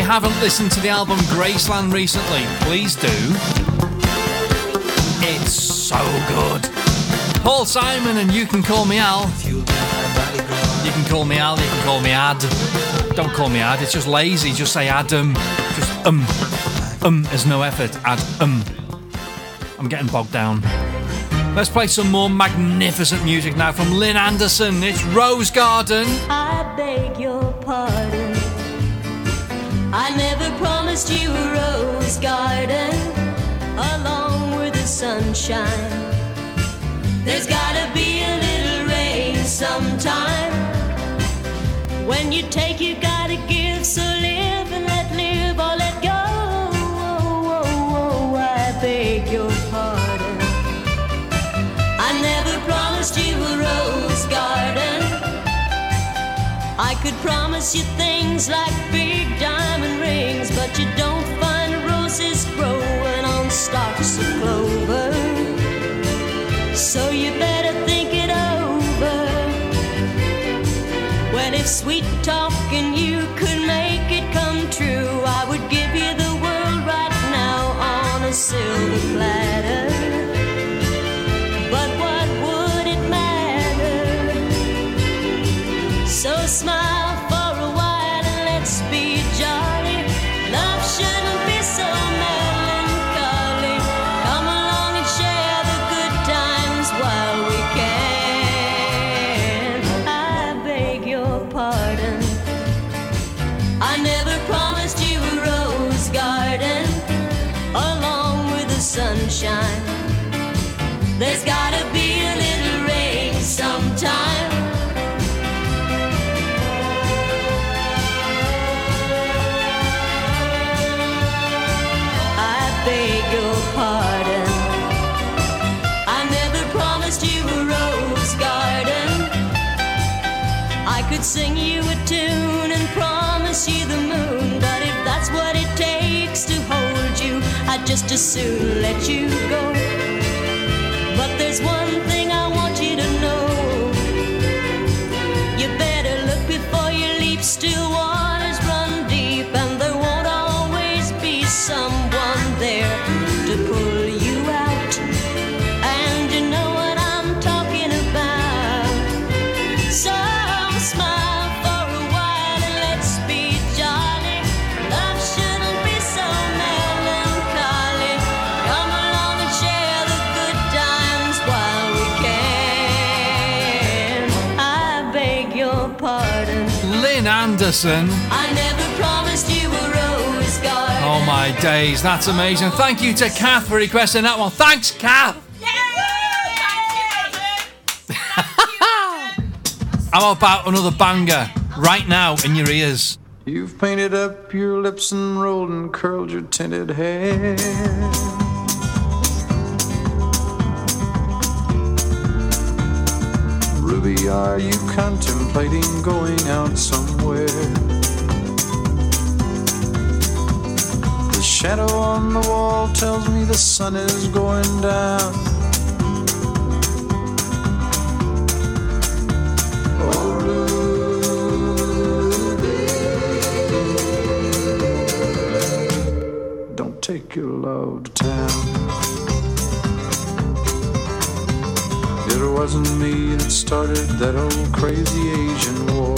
you haven't listened to the album Graceland recently, please do. It's so good. Paul Simon and You Can Call Me Al. You can call me Al, you can call me Ad. Don't call me Ad, it's just lazy. Just say Adam. Just um. Um, there's no effort. Ad um. I'm getting bogged down. Let's play some more magnificent music now from Lynn Anderson. It's Rose Garden. Never promised you a rose garden along with the sunshine. There's gotta be a little rain sometime. When you take, you gotta give. So live and let live or let go. Oh, oh, oh, I beg your pardon. I never promised you a rose garden. I could promise you things like rings, but you don't find roses growing on stalks of clover. So you better think it over. Well, if sweet talking you could make it just as soon let you go. Anderson. I never promised you a rose garden. Oh my days, that's amazing. Thank you to Kath for requesting that one. Thanks, Kath. How about another banger right now in your ears? You've painted up your lips and rolled and curled your tinted hair. Are you contemplating going out somewhere? The shadow on the wall tells me the sun is going down. Don't take your love to town. It wasn't me that started that old crazy Asian war.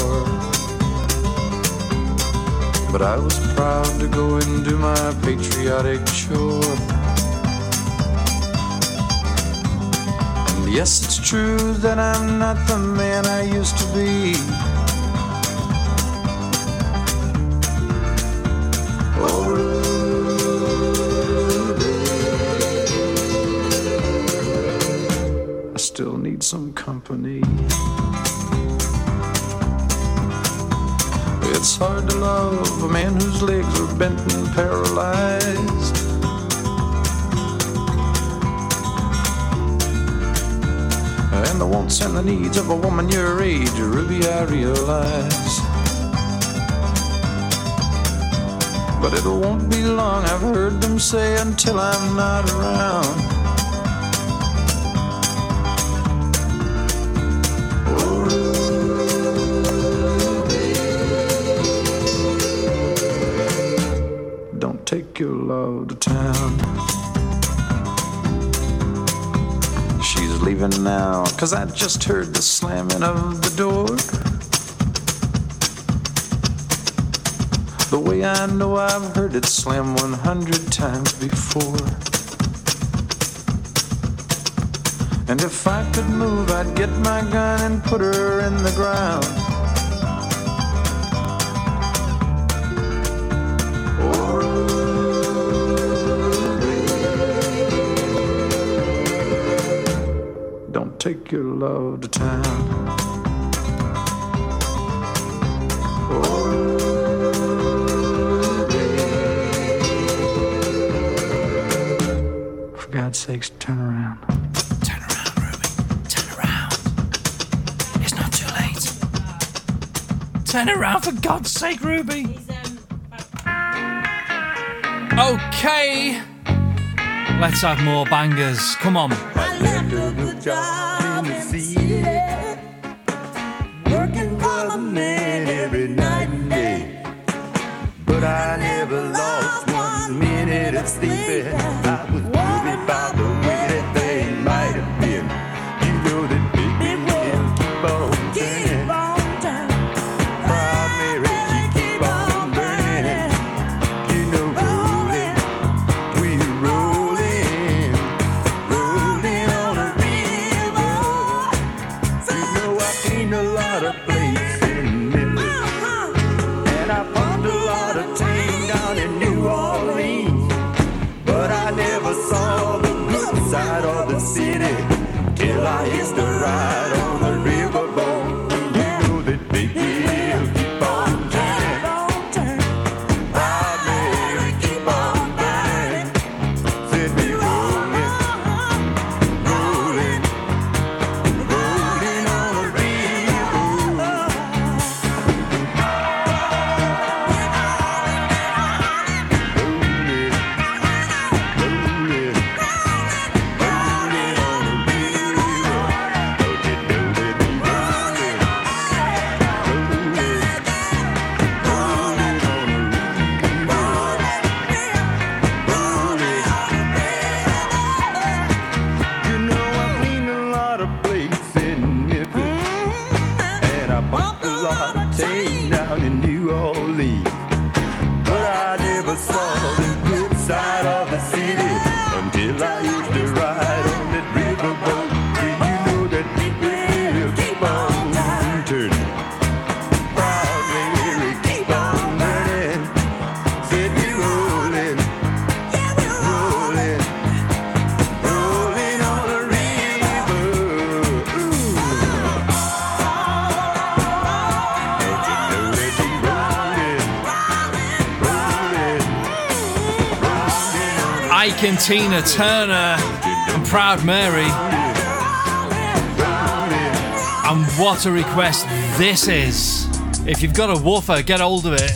But I was proud to go and do my patriotic chore. And yes, it's true that I'm not the man I used to be. Some company. It's hard to love a man whose legs are bent and paralyzed. And the wants and the needs of a woman your age, Ruby, I realize. But it won't be long, I've heard them say, until I'm not around. Leaving now, cause I just heard the slamming of the door. The way I know I've heard it slam 100 times before. And if I could move, I'd get my gun and put her in the ground. take your love to town. Oh, For God's sakes, turn around. turn around for God's sake, Ruby. Okay, let's have more bangers. Come on job in the city. Working for the man every night and day. But I never lost one minute of sleeping. Turner and Proud Mary. And what a request this is. If you've got a woofer, get hold of it.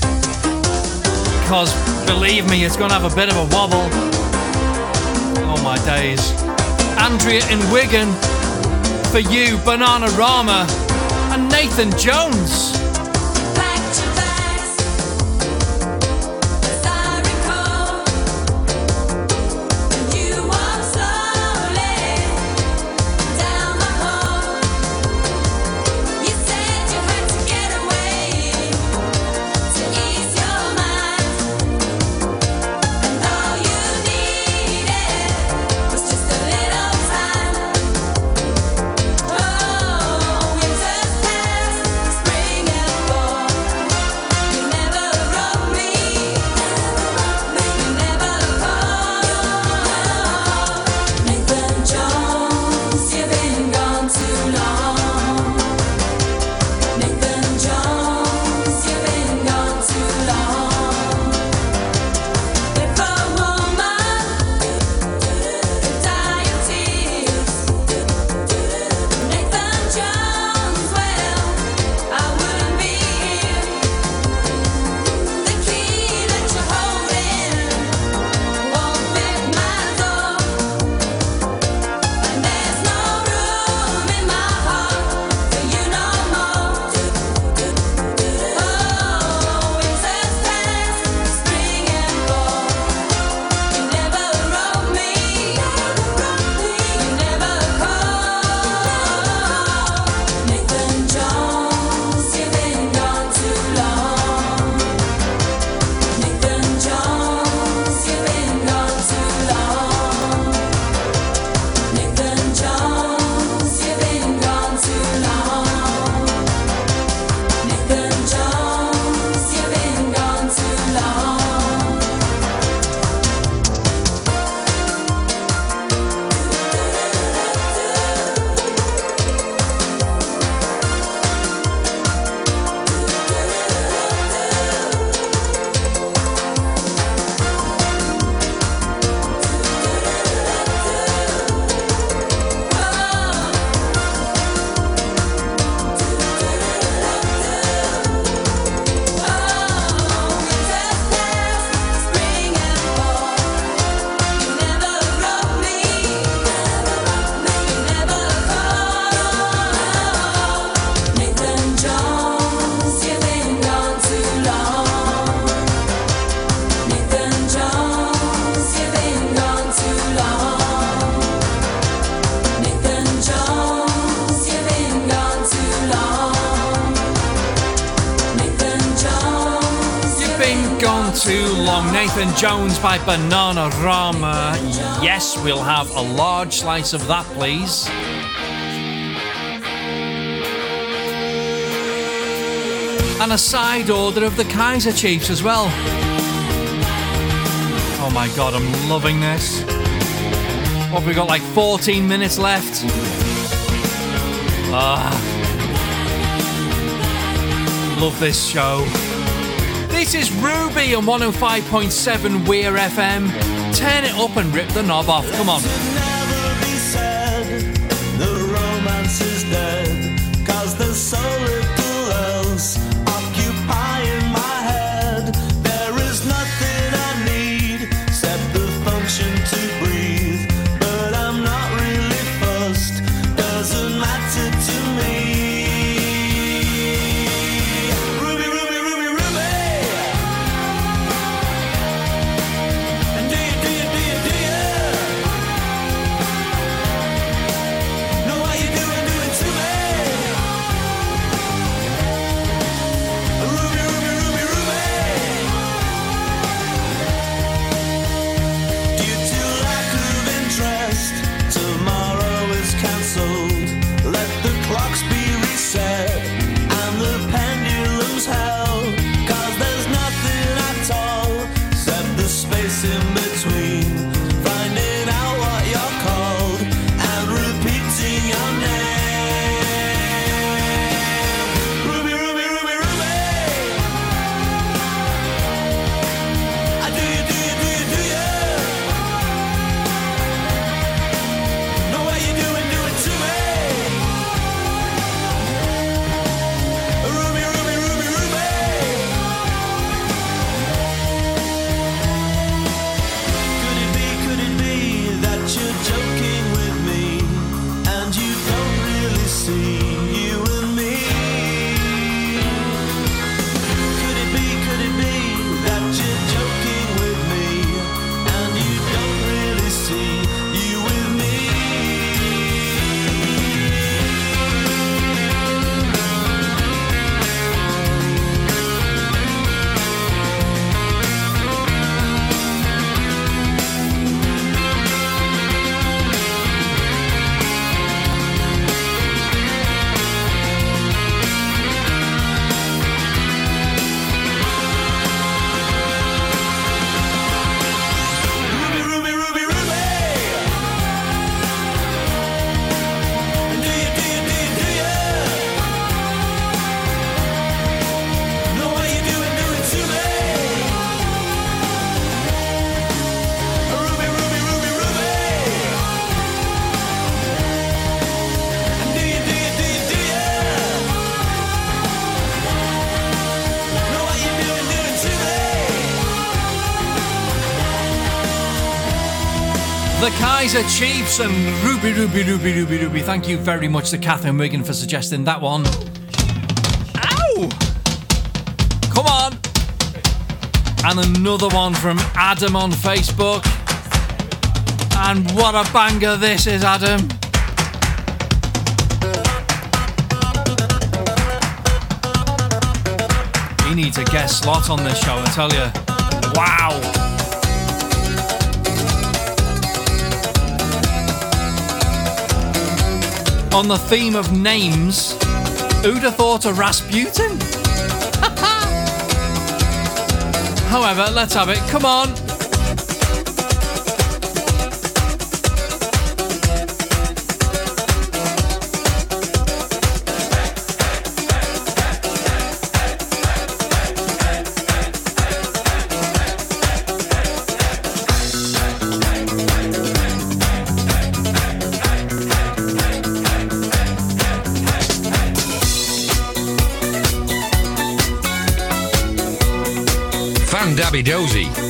Because believe me, it's going to have a bit of a wobble. Oh my days. Andrea in Wigan, for you, Banana Rama, and Nathan Jones. Nathan Jones by Banana Rama. Yes, we'll have a large slice of that, please. And a side order of the Kaiser Chiefs as well. Oh my god, I'm loving this. What have we got like 14 minutes left? Ah. Love this show. This is Ruby on 105.7 Weir FM. Turn it up and rip the knob off. Come on. Kaiser Chiefs and Ruby, Ruby, Ruby, Ruby, Ruby. Thank you very much to Catherine Wigan for suggesting that one. Ow! Come on! And another one from Adam on Facebook. And what a banger this is, Adam. He needs a guest slot on this show, I tell you. Wow! on the theme of names, who'd have thought of Rasputin? However, let's have it. Come on. Josie.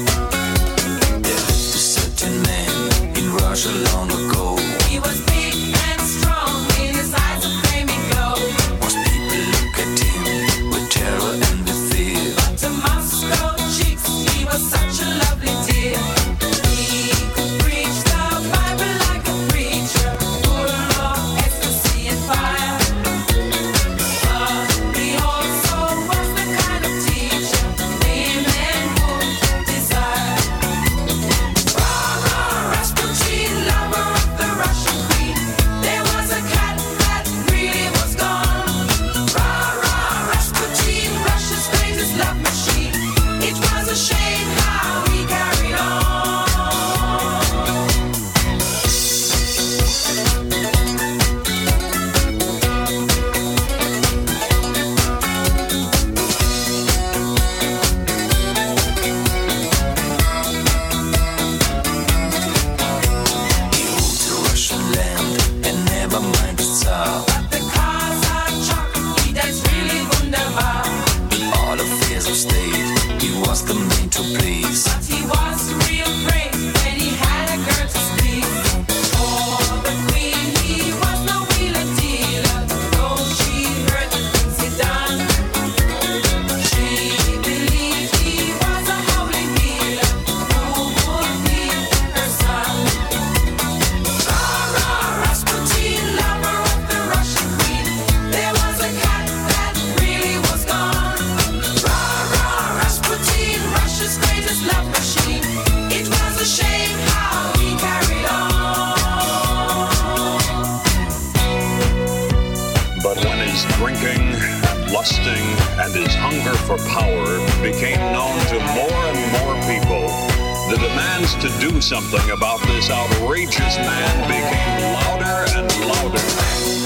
to do something about this outrageous man became louder and louder.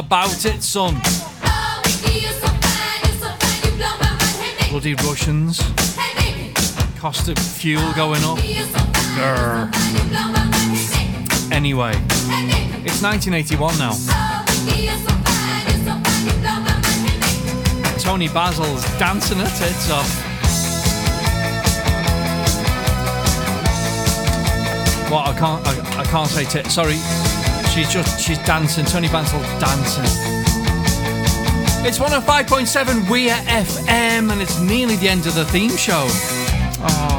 about it, son. Bloody Russians. Cost of fuel going up. Anyway, it's 1981 now. Tony Basil's dancing her tits off. What I can't, I, I can't say tits. Sorry, She's just, she's dancing. Tony Bantle dancing. It's 105.7 We're FM, and it's nearly the end of the theme show. Oh.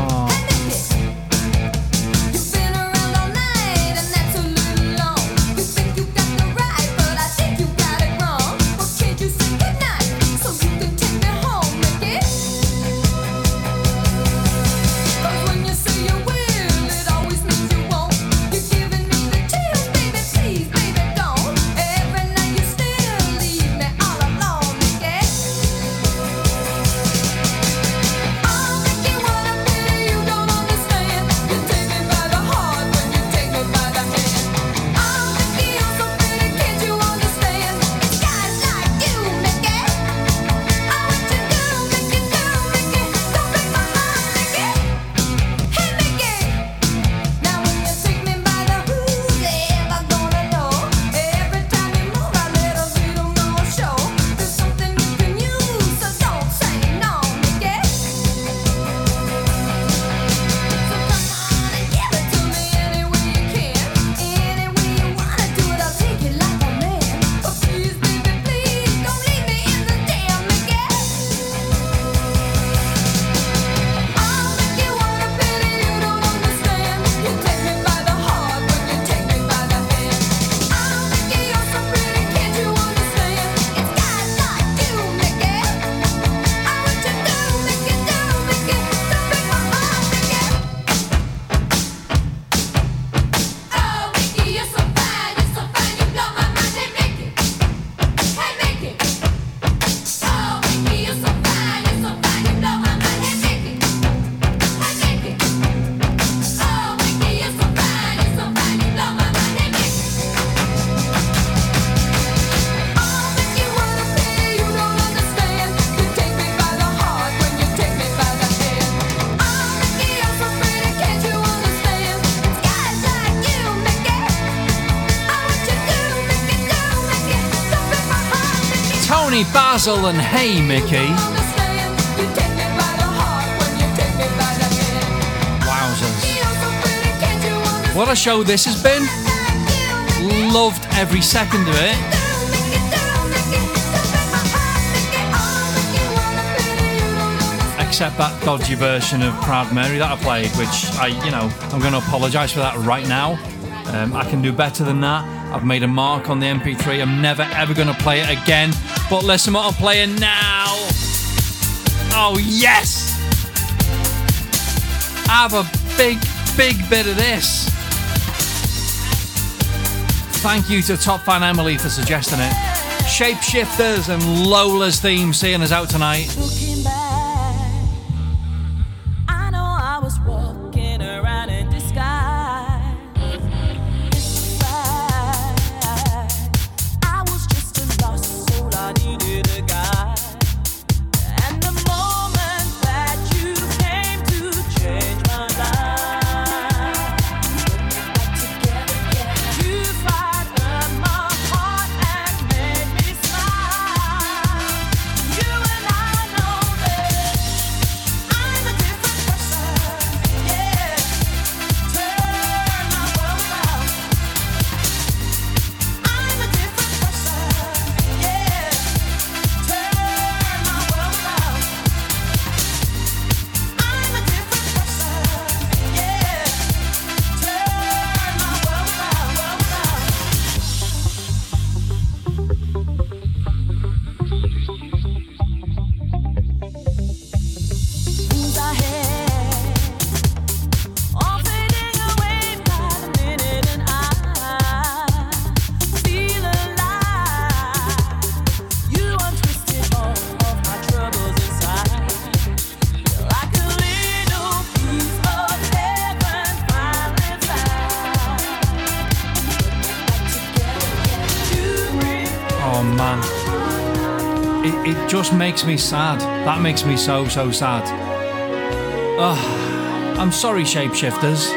Basil and Hey Mickey. Wowzers. What a show this has been. Loved every second of it. Except that dodgy version of Proud Mary that I played, which I, you know, I'm going to apologise for that right now. Um, I can do better than that. I've made a mark on the MP3. I'm never ever going to play it again. But listen, what I'm playing now. Oh yes! Have a big, big bit of this. Thank you to Top Fan Emily for suggesting it. Shapeshifters and Lola's theme seeing us out tonight. Makes me sad. That makes me so, so sad. Ugh. I'm sorry, Shapeshifters.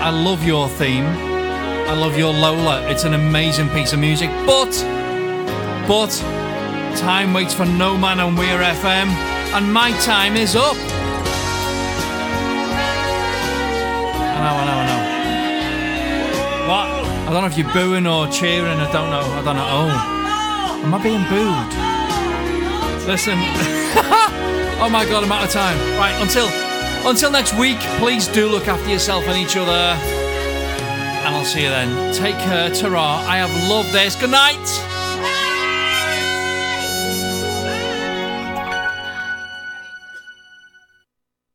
I love your theme. I love your Lola. It's an amazing piece of music. But, but, time waits for no man on Weir FM, and my time is up. I know, I know, I know. What? I don't know if you're booing or cheering. I don't know. I don't know. Oh, am I being booed? Listen. oh my god, I'm out of time. Right, until until next week, please do look after yourself and each other. And I'll see you then. Take care, ta I have loved this. Good night.